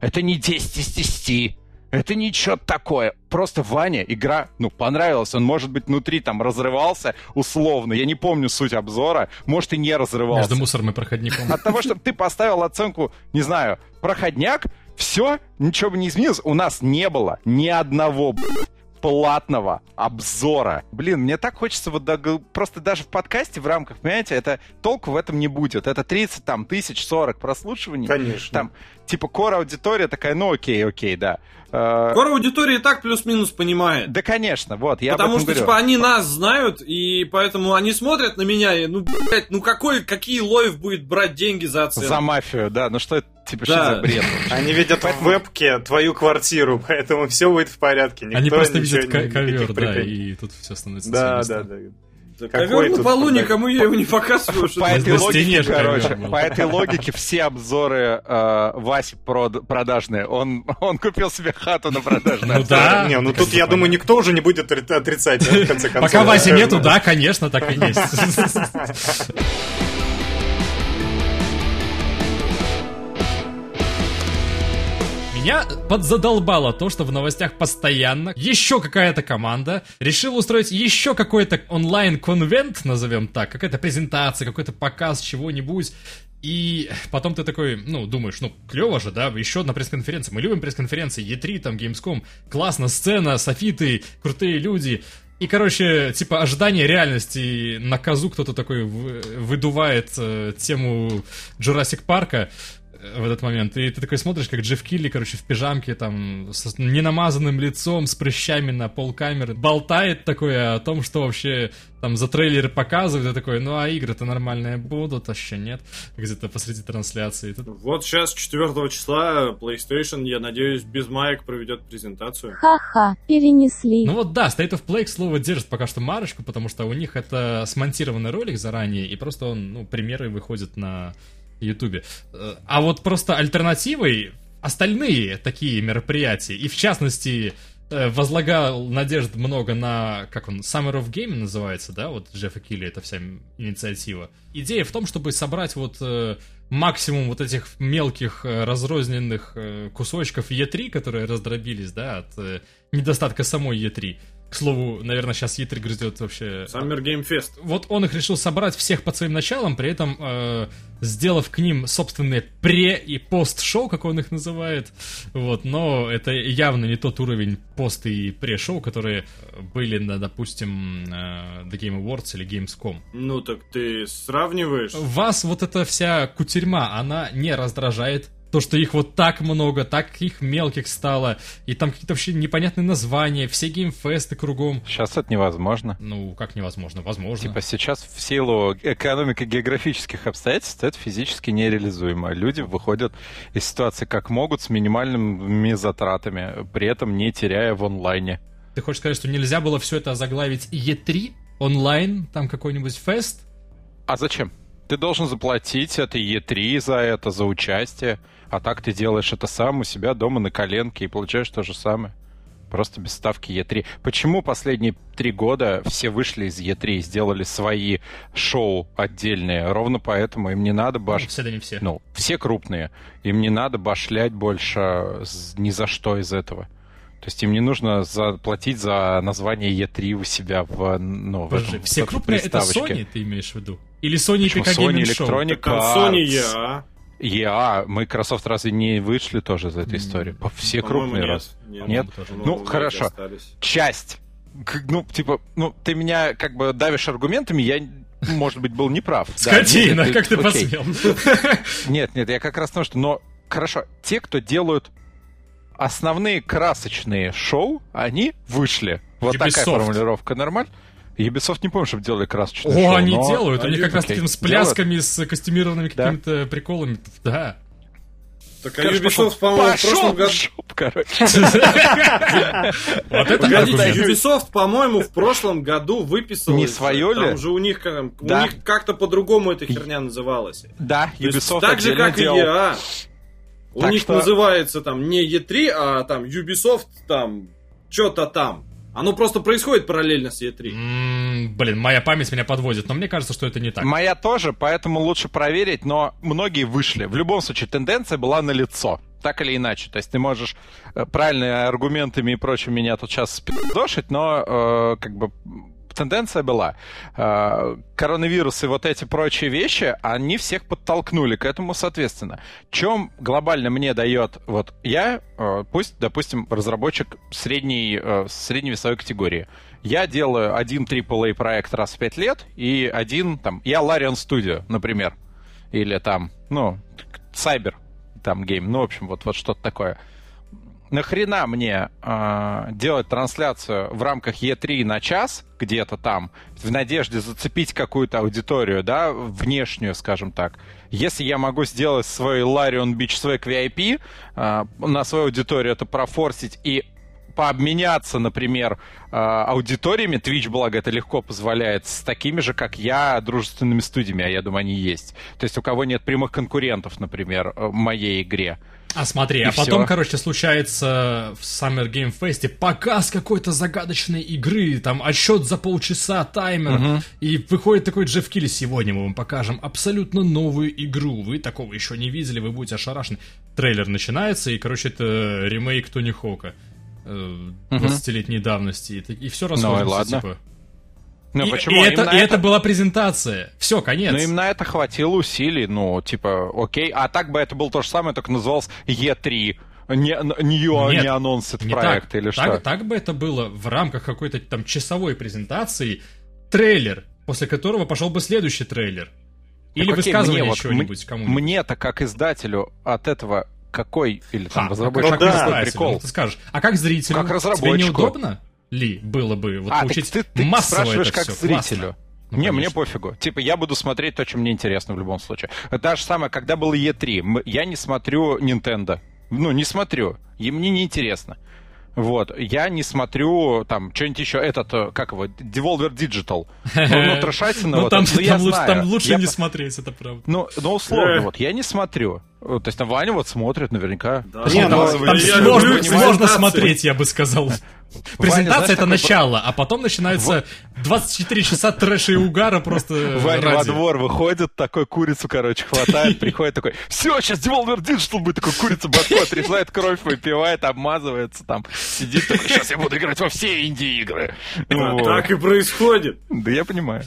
Это не 10 из 10. Это ничего такое. Просто Ваня, игра, ну, понравилась. Он, может быть, внутри там разрывался условно. Я не помню суть обзора. Может, и не разрывался. Между мусором и проходником. От того, чтобы ты поставил оценку, не знаю, проходняк, все, ничего бы не изменилось. У нас не было ни одного, платного обзора. Блин, мне так хочется вот просто даже в подкасте в рамках, понимаете, это толку в этом не будет. Это 30 там тысяч, 40 прослушиваний. Конечно. Там, типа, кор аудитория такая, ну окей, окей, да. Э, кор аудитория и так плюс-минус понимает. Да, конечно, вот, я Потому что, говорю. типа, они нас знают, и поэтому они смотрят на меня, и, ну, блядь, ну какой, какие Лоев будет брать деньги за оценку? За мафию, да, ну что это, типа, да. что за бред? Они видят в вебке твою квартиру, поэтому все будет в порядке. Никто они просто видят ковер, да, и тут все становится Да, да, да. Ковер на полу, никому я его не показываю. По этой логике, короче, по этой логике все обзоры э, Васи продажные, он, он купил себе хату на продажные. Ну да. Не, ну тут, я думаю, никто уже не будет отрицать, в конце концов. Пока Васи нету, да, конечно, так и есть. [LAUGHS] Меня подзадолбало то, что в новостях постоянно еще какая-то команда решила устроить еще какой-то онлайн-конвент, назовем так, какая-то презентация, какой-то показ чего-нибудь. И потом ты такой, ну, думаешь, ну, клево же, да, еще одна пресс-конференция. Мы любим пресс-конференции, E3, там, Gamescom, классно, сцена, софиты, крутые люди. И, короче, типа, ожидание реальности на козу кто-то такой выдувает э, тему Jurassic Парка в этот момент. И ты такой смотришь, как Джефф Килли, короче, в пижамке, там, с ненамазанным лицом, с прыщами на полкамеры, болтает такое о том, что вообще там за трейлеры показывают, и такой, ну а игры-то нормальные будут, а еще нет, где-то посреди трансляции. Тут... Вот сейчас 4 числа PlayStation, я надеюсь, без маек проведет презентацию. Ха-ха, перенесли. Ну вот да, State of Play, к слову, держит пока что марочку, потому что у них это смонтированный ролик заранее, и просто он, ну, примеры выходят на Ютубе. А вот просто альтернативой остальные такие мероприятия, и в частности э, возлагал надежд много на, как он, Summer of Game называется, да, вот Джеффа Килли, это вся инициатива. Идея в том, чтобы собрать вот э, максимум вот этих мелких э, разрозненных кусочков E3, которые раздробились, да, от недостатка самой E3, к слову, наверное, сейчас E3 грызет вообще... Summer Game Fest. Вот он их решил собрать всех под своим началом, при этом э, сделав к ним собственные пре- и пост-шоу, как он их называет. Вот, но это явно не тот уровень пост- и пре-шоу, которые были на, допустим, э, The Game Awards или Gamescom. Ну так ты сравниваешь? Вас вот эта вся кутерьма, она не раздражает, то, что их вот так много, так их мелких стало, и там какие-то вообще непонятные названия, все геймфесты кругом. Сейчас это невозможно. Ну, как невозможно? Возможно. Типа сейчас в силу экономики географических обстоятельств это физически нереализуемо. Люди выходят из ситуации как могут с минимальными затратами, при этом не теряя в онлайне. Ты хочешь сказать, что нельзя было все это заглавить E3 онлайн, там какой-нибудь фест? А зачем? Ты должен заплатить это E3 за это, за участие. А так ты делаешь это сам у себя дома на коленке и получаешь то же самое. Просто без ставки E3. Почему последние три года все вышли из E3 и сделали свои шоу отдельные? Ровно поэтому им не надо баш... Ну, все да не все. Ну, все крупные. Им не надо башлять больше ни за что из этого. То есть им не нужно заплатить за название E3 у себя в, ну, в этом, все крупные это Sony, ты имеешь в виду? Или Sony Почему? Sony Electronic Arts. Sony EA. EA, Microsoft разве не вышли тоже из этой истории? Все крупные нет, раз. Нет? нет? Ну, ну хорошо. Остались. Часть. Ну, типа, ну, ты меня как бы давишь аргументами, я может быть, был неправ. Скотина, да, как ты посмел. [LAUGHS] Нет, нет, я как раз потому что... Но, хорошо, те, кто делают основные красочные шоу, они вышли. Вот Ubisoft. такая формулировка нормально. Ubisoft не помню, чтобы делали красочные О, шоу. они но... делают. Они них как раз окей, такими с плясками, делают. с костюмированными Да. какими-то приколами. Да. Так а [LAUGHS] Ubisoft, по-моему, в прошлом году... шоп, короче. Вот это Погодите. Ubisoft, по-моему, в прошлом году выписал... Не свое ли? Там же у них, как- у Да. них как-то по-другому эта херня называлась. Да, Ubisoft так же, как и. EA. У них называется там не E3, а там Ubisoft там что-то там. Оно просто происходит параллельно с E3. М, Блин, моя память меня подводит, но мне кажется, что это не так. Моя тоже, поэтому лучше проверить, но многие вышли. В любом случае, тенденция была на лицо. Так или иначе. То есть ты можешь э, правильными аргументами и прочим меня тут сейчас спидошить, но э, как бы тенденция была. Э, коронавирус и вот эти прочие вещи, они всех подтолкнули к этому, соответственно. Чем глобально мне дает, вот я, э, пусть, допустим, разработчик средней, э, средней весовой категории. Я делаю один AAA проект раз в пять лет и один, там, я Larian Studio, например. Или там, ну, Cyber, там, гейм. Ну, в общем, вот, вот что-то такое. Нахрена мне э, делать трансляцию в рамках E3 на час где-то там, в надежде зацепить какую-то аудиторию, да, внешнюю, скажем так, если я могу сделать свой Larion Beach Swag VIP, э, на свою аудиторию это профорсить и пообменяться, например, э, аудиториями. Twitch, благо, это легко позволяет с такими же, как я, дружественными студиями, а я думаю, они есть. То есть у кого нет прямых конкурентов, например, в моей игре. А смотри, И а потом, всё. короче, случается в Summer Game Fest показ какой-то загадочной игры, там отсчет за полчаса, таймер, и выходит такой Джефф Килли, сегодня мы вам покажем абсолютно новую игру, вы такого еще не видели, вы будете ошарашены. Трейлер начинается, и, короче, это ремейк Тони Хока э, 20-летней давности, и, так- и все расходится, ладно. типа. Ну, и, почему? и это, и это была презентация. Все, конец. Ну, им на это хватило усилий, ну, типа, окей. А так бы это было то же самое, только называлось Е3. Не, Нет, не анонс Не проект так. или так, что. Так бы это было в рамках какой-то там часовой презентации. Трейлер, после которого пошел бы следующий трейлер. Так Или окей, высказывание вот- чего-нибудь кому-нибудь. Мне-то, как издателю, от этого какой, или там Ха, разработчик, как Ну да. прикол? ну ты скажешь. А как зрителю? Как Тебе разработчику. неудобно ли было бы вот а, получить ты, ты массово спрашиваешь это как всё? зрителю. Классно. Ну, не, мне конечно. пофигу. Типа, я буду смотреть то, что мне интересно в любом случае. Та же самое, когда был E3. м- Я не смотрю Nintendo. Ну, не смотрю. И мне не интересно. Вот. Я не смотрю, там, что-нибудь еще, этот, э, как его, Devolver Digital. Ну, [LAUGHS] ну, трешатина Ну, вот там, ну, я там лучше, знаю. там лучше Я не по- смотреть, это правда. Ну, ну, условно, вот, я не смотрю. Вот, То есть, там Ваня вот смотрит наверняка. Да, Не, ну, там Там сложно, люблю сложно смотреть, я бы сказал. Презентация это начало, а потом начинается 24 часа трэша и угара просто Ваня во двор выходит, такой курицу, короче, хватает, [LAUGHS] приходит такой, все, сейчас Devolver Digital будет, такой курицу башку отрезает, кровь выпивает, обмазывается там, сидит такой, сейчас я буду играть во все инди-игры. Так и происходит. Да я понимаю.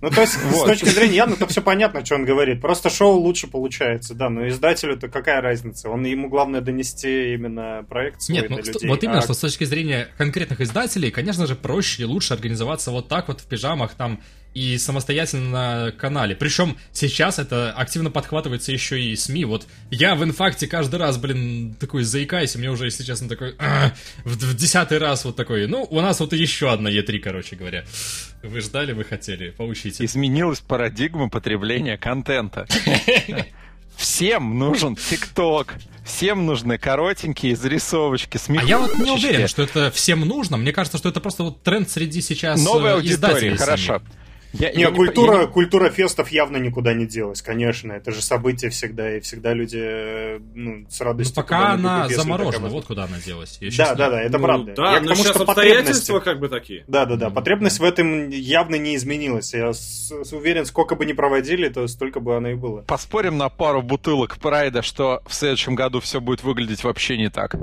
Ну, то есть, с Вот. точки зрения Яна, то все понятно, что он говорит. Просто шоу лучше получается, да. Но издателю-то какая разница? Он ему главное донести именно проект свой Нет, ну, людей. вот именно, А что с точки зрения конкретных издателей, конечно же, проще и лучше организоваться вот так вот в пижамах там и самостоятельно на канале. Причем сейчас это активно подхватывается еще и СМИ. Вот я в инфакте каждый раз, блин, такой заикаюсь, и мне уже, если честно, такой «А», в, в десятый раз вот такой. Ну, у нас вот еще одна Е3, короче говоря. Вы ждали, вы хотели, поучите. Изменилась парадигма потребления контента. Всем нужен ТикТок. Всем нужны коротенькие зарисовочки, А я вот не уверен, что это всем нужно. Мне кажется, что это просто вот тренд среди сейчас Новая э, аудитория, издателей хорошо. самих. Я- Не, я не- культура, я не- культура фестов явно никуда не делась, конечно. Это же событие всегда, и всегда люди э, ну, с Ну, радостью... пока туда она бегут, если заморожена, вот куда она делась. Я Да, да, да, это Ну, правда. Да, Я но тому, сейчас что обстоятельства потребности... как бы такие. Да, да, да. Потребность в этом явно не изменилась. Я с- с- уверен, сколько бы ни проводили, то столько бы оно и было. Поспорим на пару бутылок Прайда, что в следующем году все будет выглядеть вообще не так.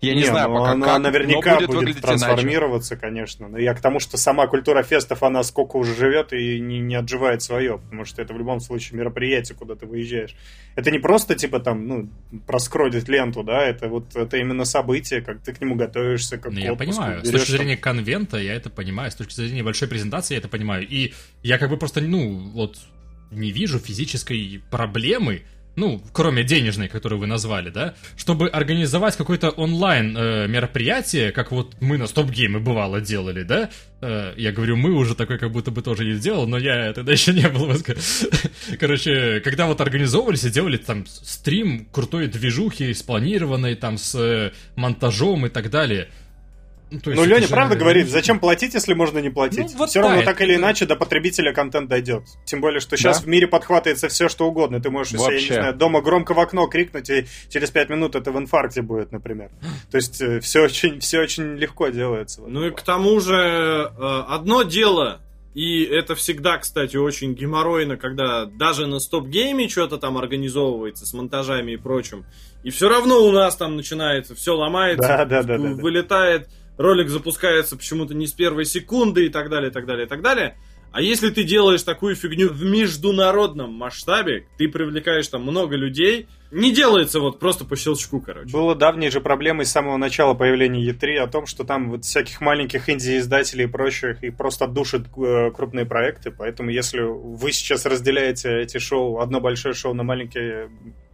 Я не, знаю, ну, пока оно как, наверняка но будет, будет, выглядеть иначе. трансформироваться, конечно. Но я к тому, что сама культура фестов, она сколько уже живет и не, не отживает свое, потому что это в любом случае мероприятие, куда ты выезжаешь. Это не просто, типа, там, ну, проскролить ленту, да, это вот, это именно событие, как ты к нему готовишься, как Ну, я понимаю. С берешь точки там- зрения конвента я это понимаю. С точки зрения большой презентации я это понимаю. И я как бы просто, ну, вот не вижу физической проблемы, ну, кроме денежной, которую вы назвали, да, чтобы организовать какое-то онлайн э, мероприятие, как вот мы на Стоп Геймы бывало делали, да. Э, я говорю, мы уже такой как будто бы тоже не сделал, но я тогда [LAUGHS] еще не был. Короче, когда вот организовывались и делали там стрим крутой движухи, спланированной, там с э, монтажом и так далее. То есть Ну, Леня же- правда говорит, зачем платить, если можно не платить? Ну, вот все да, равно это- так или иначе до потребителя контент дойдет. Тем более, что сейчас Да. в мире подхватывается все, что угодно. Ты можешь, если, я не Вообще. знаю, дома громко в окно крикнуть, и через пять минут это в инфаркте будет, например. То есть все очень, все очень легко делается. Ну и к тому же э, одно дело, и это всегда, кстати, очень геморройно, когда даже на стоп-гейме что-то там организовывается с монтажами и прочим, и все равно у нас там начинается, все ломается, Да, да, да, да, да. Ролик запускается почему-то не с первой секунды и так далее, и так далее, и так далее. А если ты делаешь такую фигню в международном масштабе, ты привлекаешь там много людей, не делается вот просто по щелчку, короче. Было давней же проблемой с самого начала появления E3 о том, что там вот всяких маленьких инди-издателей и прочих и просто душат э, крупные проекты. Поэтому если вы сейчас разделяете эти шоу, одно большое шоу на маленькие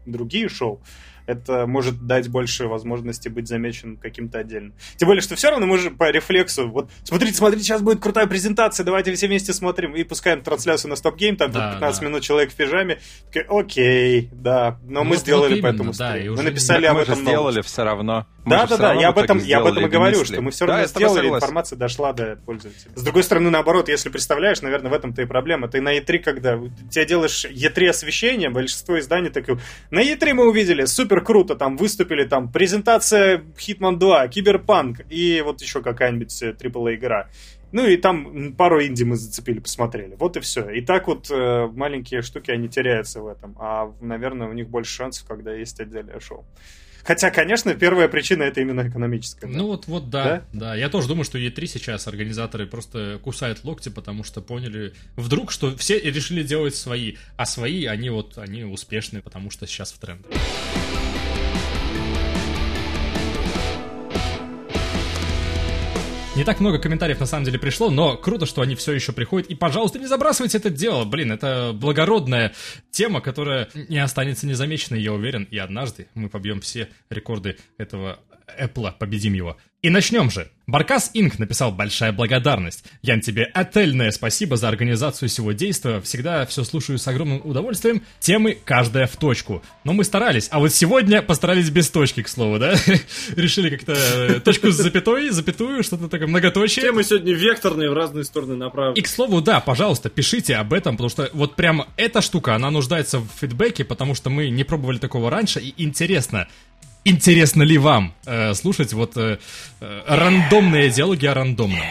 другие шоу, это может дать больше возможности быть замеченным каким-то отдельным. Тем более, что все равно мы же по рефлексу, вот, смотрите, смотрите, сейчас будет крутая презентация, давайте все вместе смотрим и пускаем трансляцию на Стоп Гейм, там Да, 15 да. минут человек в пижаме, такой, окей, да, но Ну мы вот- сделали вот поэтому именно, да, стрим. Мы написали Так об мы же этом сделали все равно. Да, да, да, я об этом, я об этом и говорю, что мы все Да, равно тобой сделали, информация дошла до пользователя. С другой стороны, наоборот, если представляешь, наверное, в этом-то и проблема. Ты на E3, когда тебе делаешь E3 освещение, большинство изданий такие, на E3 мы увидели, супер круто, там выступили, там презентация Hitman 2, Киберпанк и вот еще какая-нибудь э, AAA игра. Ну и там пару инди мы зацепили, посмотрели. Вот и все. И так вот э, маленькие штуки, они теряются в этом. А, наверное, у них больше шансов, когда есть отдельное шоу. Хотя, конечно, первая причина это именно экономическая. да. Ну вот, вот да, Да? да, Я тоже думаю, что E3 сейчас организаторы просто кусают локти, потому что поняли вдруг, что все решили делать свои, а свои они вот они успешные, потому что сейчас в тренд. Не так много комментариев на самом деле пришло, но круто, что они все еще приходят. И, пожалуйста, не забрасывайте это дело. Блин, это благородная тема, которая не останется незамеченной, я уверен. И однажды мы побьем все рекорды этого Apple, победим его. И начнем же. Баркас Инк написал большая благодарность. Ян, тебе отельное спасибо за организацию всего действия. Всегда все слушаю с огромным удовольствием. Темы каждая в точку. Но мы старались. А вот сегодня постарались без точки, к слову, да? [LAUGHS] Решили как-то э, точку с запятой, запятую, что-то такое многоточие. Темы сегодня векторные, в разные стороны направлены. И, к слову, да, пожалуйста, пишите об этом, потому что вот прям эта штука, она нуждается в фидбэке, потому что мы не пробовали такого раньше, и интересно, интересно ли вам э, слушать вот э, э, рандомные диалоги о рандомном?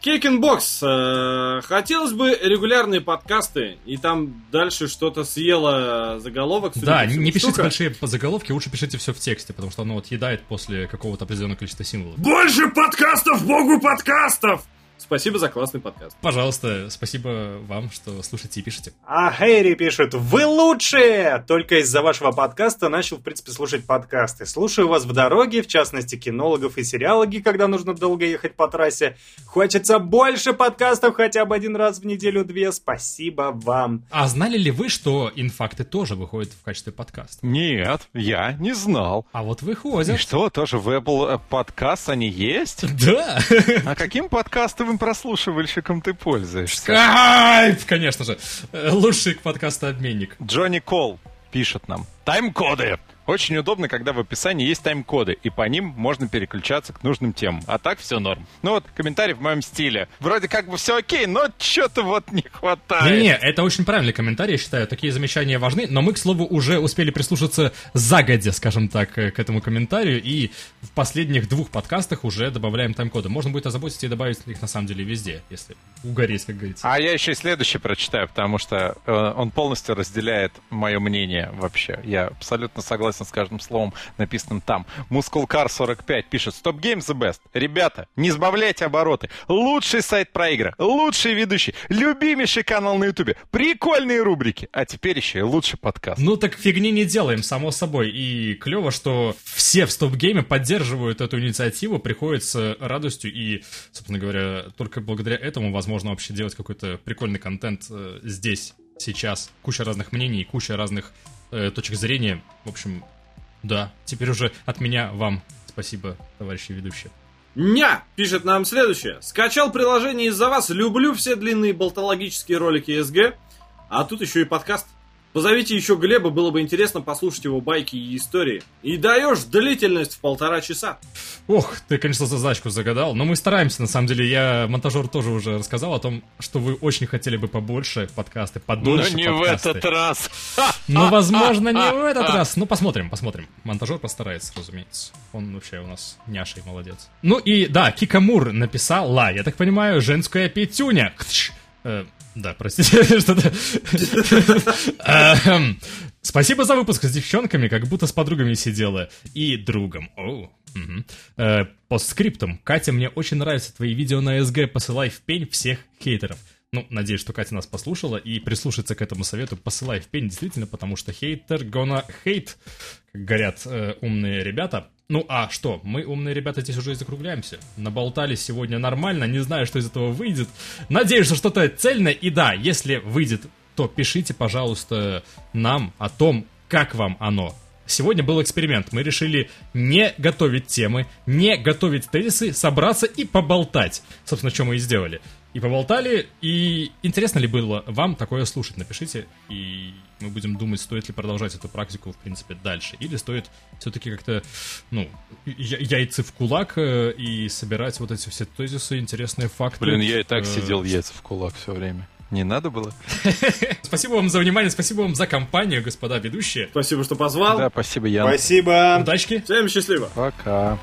Кейкинбокс. Э, хотелось бы регулярные подкасты, и там дальше что-то съело заголовок. Да, не пишите штука. большие заголовки, лучше пишите все в тексте, потому что оно вот едает после какого-то определенного количества символов. Больше подкастов, богу подкастов! Спасибо за классный подкаст. Пожалуйста, спасибо вам, что слушаете и пишете. А Хэри пишет, вы лучшие! Только из-за вашего подкаста начал, в принципе, слушать подкасты. Слушаю вас в дороге, в частности, кинологов и сериалоги, когда нужно долго ехать по трассе. Хочется больше подкастов хотя бы один раз в неделю-две. Спасибо вам. А знали ли вы, что инфакты тоже выходят в качестве подкаста? Нет, я не знал. А вот И выходят. что, тоже в Apple подкаст они есть? Да! А каким подкастовым прослушивальщиком ты пользуешься? Кайф, конечно же. Э, Лучший подкастообменник. Джонни Кол пишет нам. Тайм-коды. Очень удобно, когда в описании есть тайм-коды, и по ним можно переключаться к нужным темам. А так все норм. Ну вот, комментарий в моем стиле. Вроде как бы все окей, но что-то вот не хватает. Не-не, это очень правильный комментарий, я считаю. Такие замечания важны, но мы, к слову, уже успели прислушаться загодя, скажем так, э, к этому комментарию, и в последних двух подкастах уже добавляем тайм-коды. Можно будет озаботиться и добавить их на самом деле везде, если угореть, как говорится. А я еще и следующий прочитаю, потому что э, он полностью разделяет мое мнение вообще. Я абсолютно согласен с каждым словом, написанным там. Мускулкар 45 пишет Stop Game the best. Ребята, не сбавляйте обороты. Лучший сайт про игры, лучший ведущий, любимейший канал на ютубе, прикольные рубрики. А теперь еще и лучший подкаст. Ну так фигни не делаем, само собой. И клево, что все в стоп-гейме поддерживают эту инициативу, приходят с радостью. И, собственно говоря, только благодаря этому возможно вообще делать какой-то прикольный контент э, здесь, сейчас. Куча разных мнений, куча разных э, точек зрения. В общем, да, теперь уже от меня вам спасибо, товарищи ведущие. Ня! Пишет нам следующее. Скачал приложение из-за вас. Люблю все длинные болтологические ролики СГ. А тут еще и подкаст. Позовите еще Глеба, было бы интересно послушать его байки и истории. И даешь длительность в полтора часа. Ох, ты, конечно, задачку загадал, но мы стараемся, на самом деле. Я, монтажер, тоже уже рассказал о том, что вы очень хотели бы побольше подкасты, Но подольше не в подкасты. этот раз. [LAUGHS] Ну, возможно, не в этот [LAUGHS] раз. Ну, посмотрим, посмотрим. Монтажер постарается, разумеется. Он вообще у нас няшей молодец. Ну и да, Кикамур написала, я так понимаю, женская пятюня. Э, Да, простите, [LAUGHS] что-то... Эм, Спасибо за выпуск с девчонками, как будто с подругами сидела. И другом. Оу. Э, Постскриптум. Катя, мне очень нравятся твои видео на СГ. Посылай в пень всех хейтеров. Ну, надеюсь, что Катя нас послушала и прислушается к этому совету. Посылай в пень, действительно, потому что хейтер hate, как говорят э, умные ребята. Ну, а что, мы, умные ребята, здесь уже и закругляемся. Наболтали сегодня нормально, не знаю, что из этого выйдет. Надеюсь, что что-то цельное. И да, если выйдет, то пишите, пожалуйста, нам о том, как вам оно. Сегодня был эксперимент. Мы решили не готовить темы, не готовить тезисы, собраться и поболтать. Собственно, что мы и сделали. И поболтали, и интересно ли было вам такое слушать? Напишите, и мы будем думать, стоит ли продолжать эту практику, в принципе, дальше. Или стоит все-таки как-то, ну, я- яйца в кулак э, и собирать вот эти все тезисы, интересные факты. Блин, я и так Э, сидел яйца в кулак все время. Не надо было? [LAUGHS] Спасибо вам за внимание, спасибо вам за компанию, господа ведущие. Спасибо, что позвал. Да, спасибо, Ян. Спасибо. Удачки! Всем счастливо. Пока.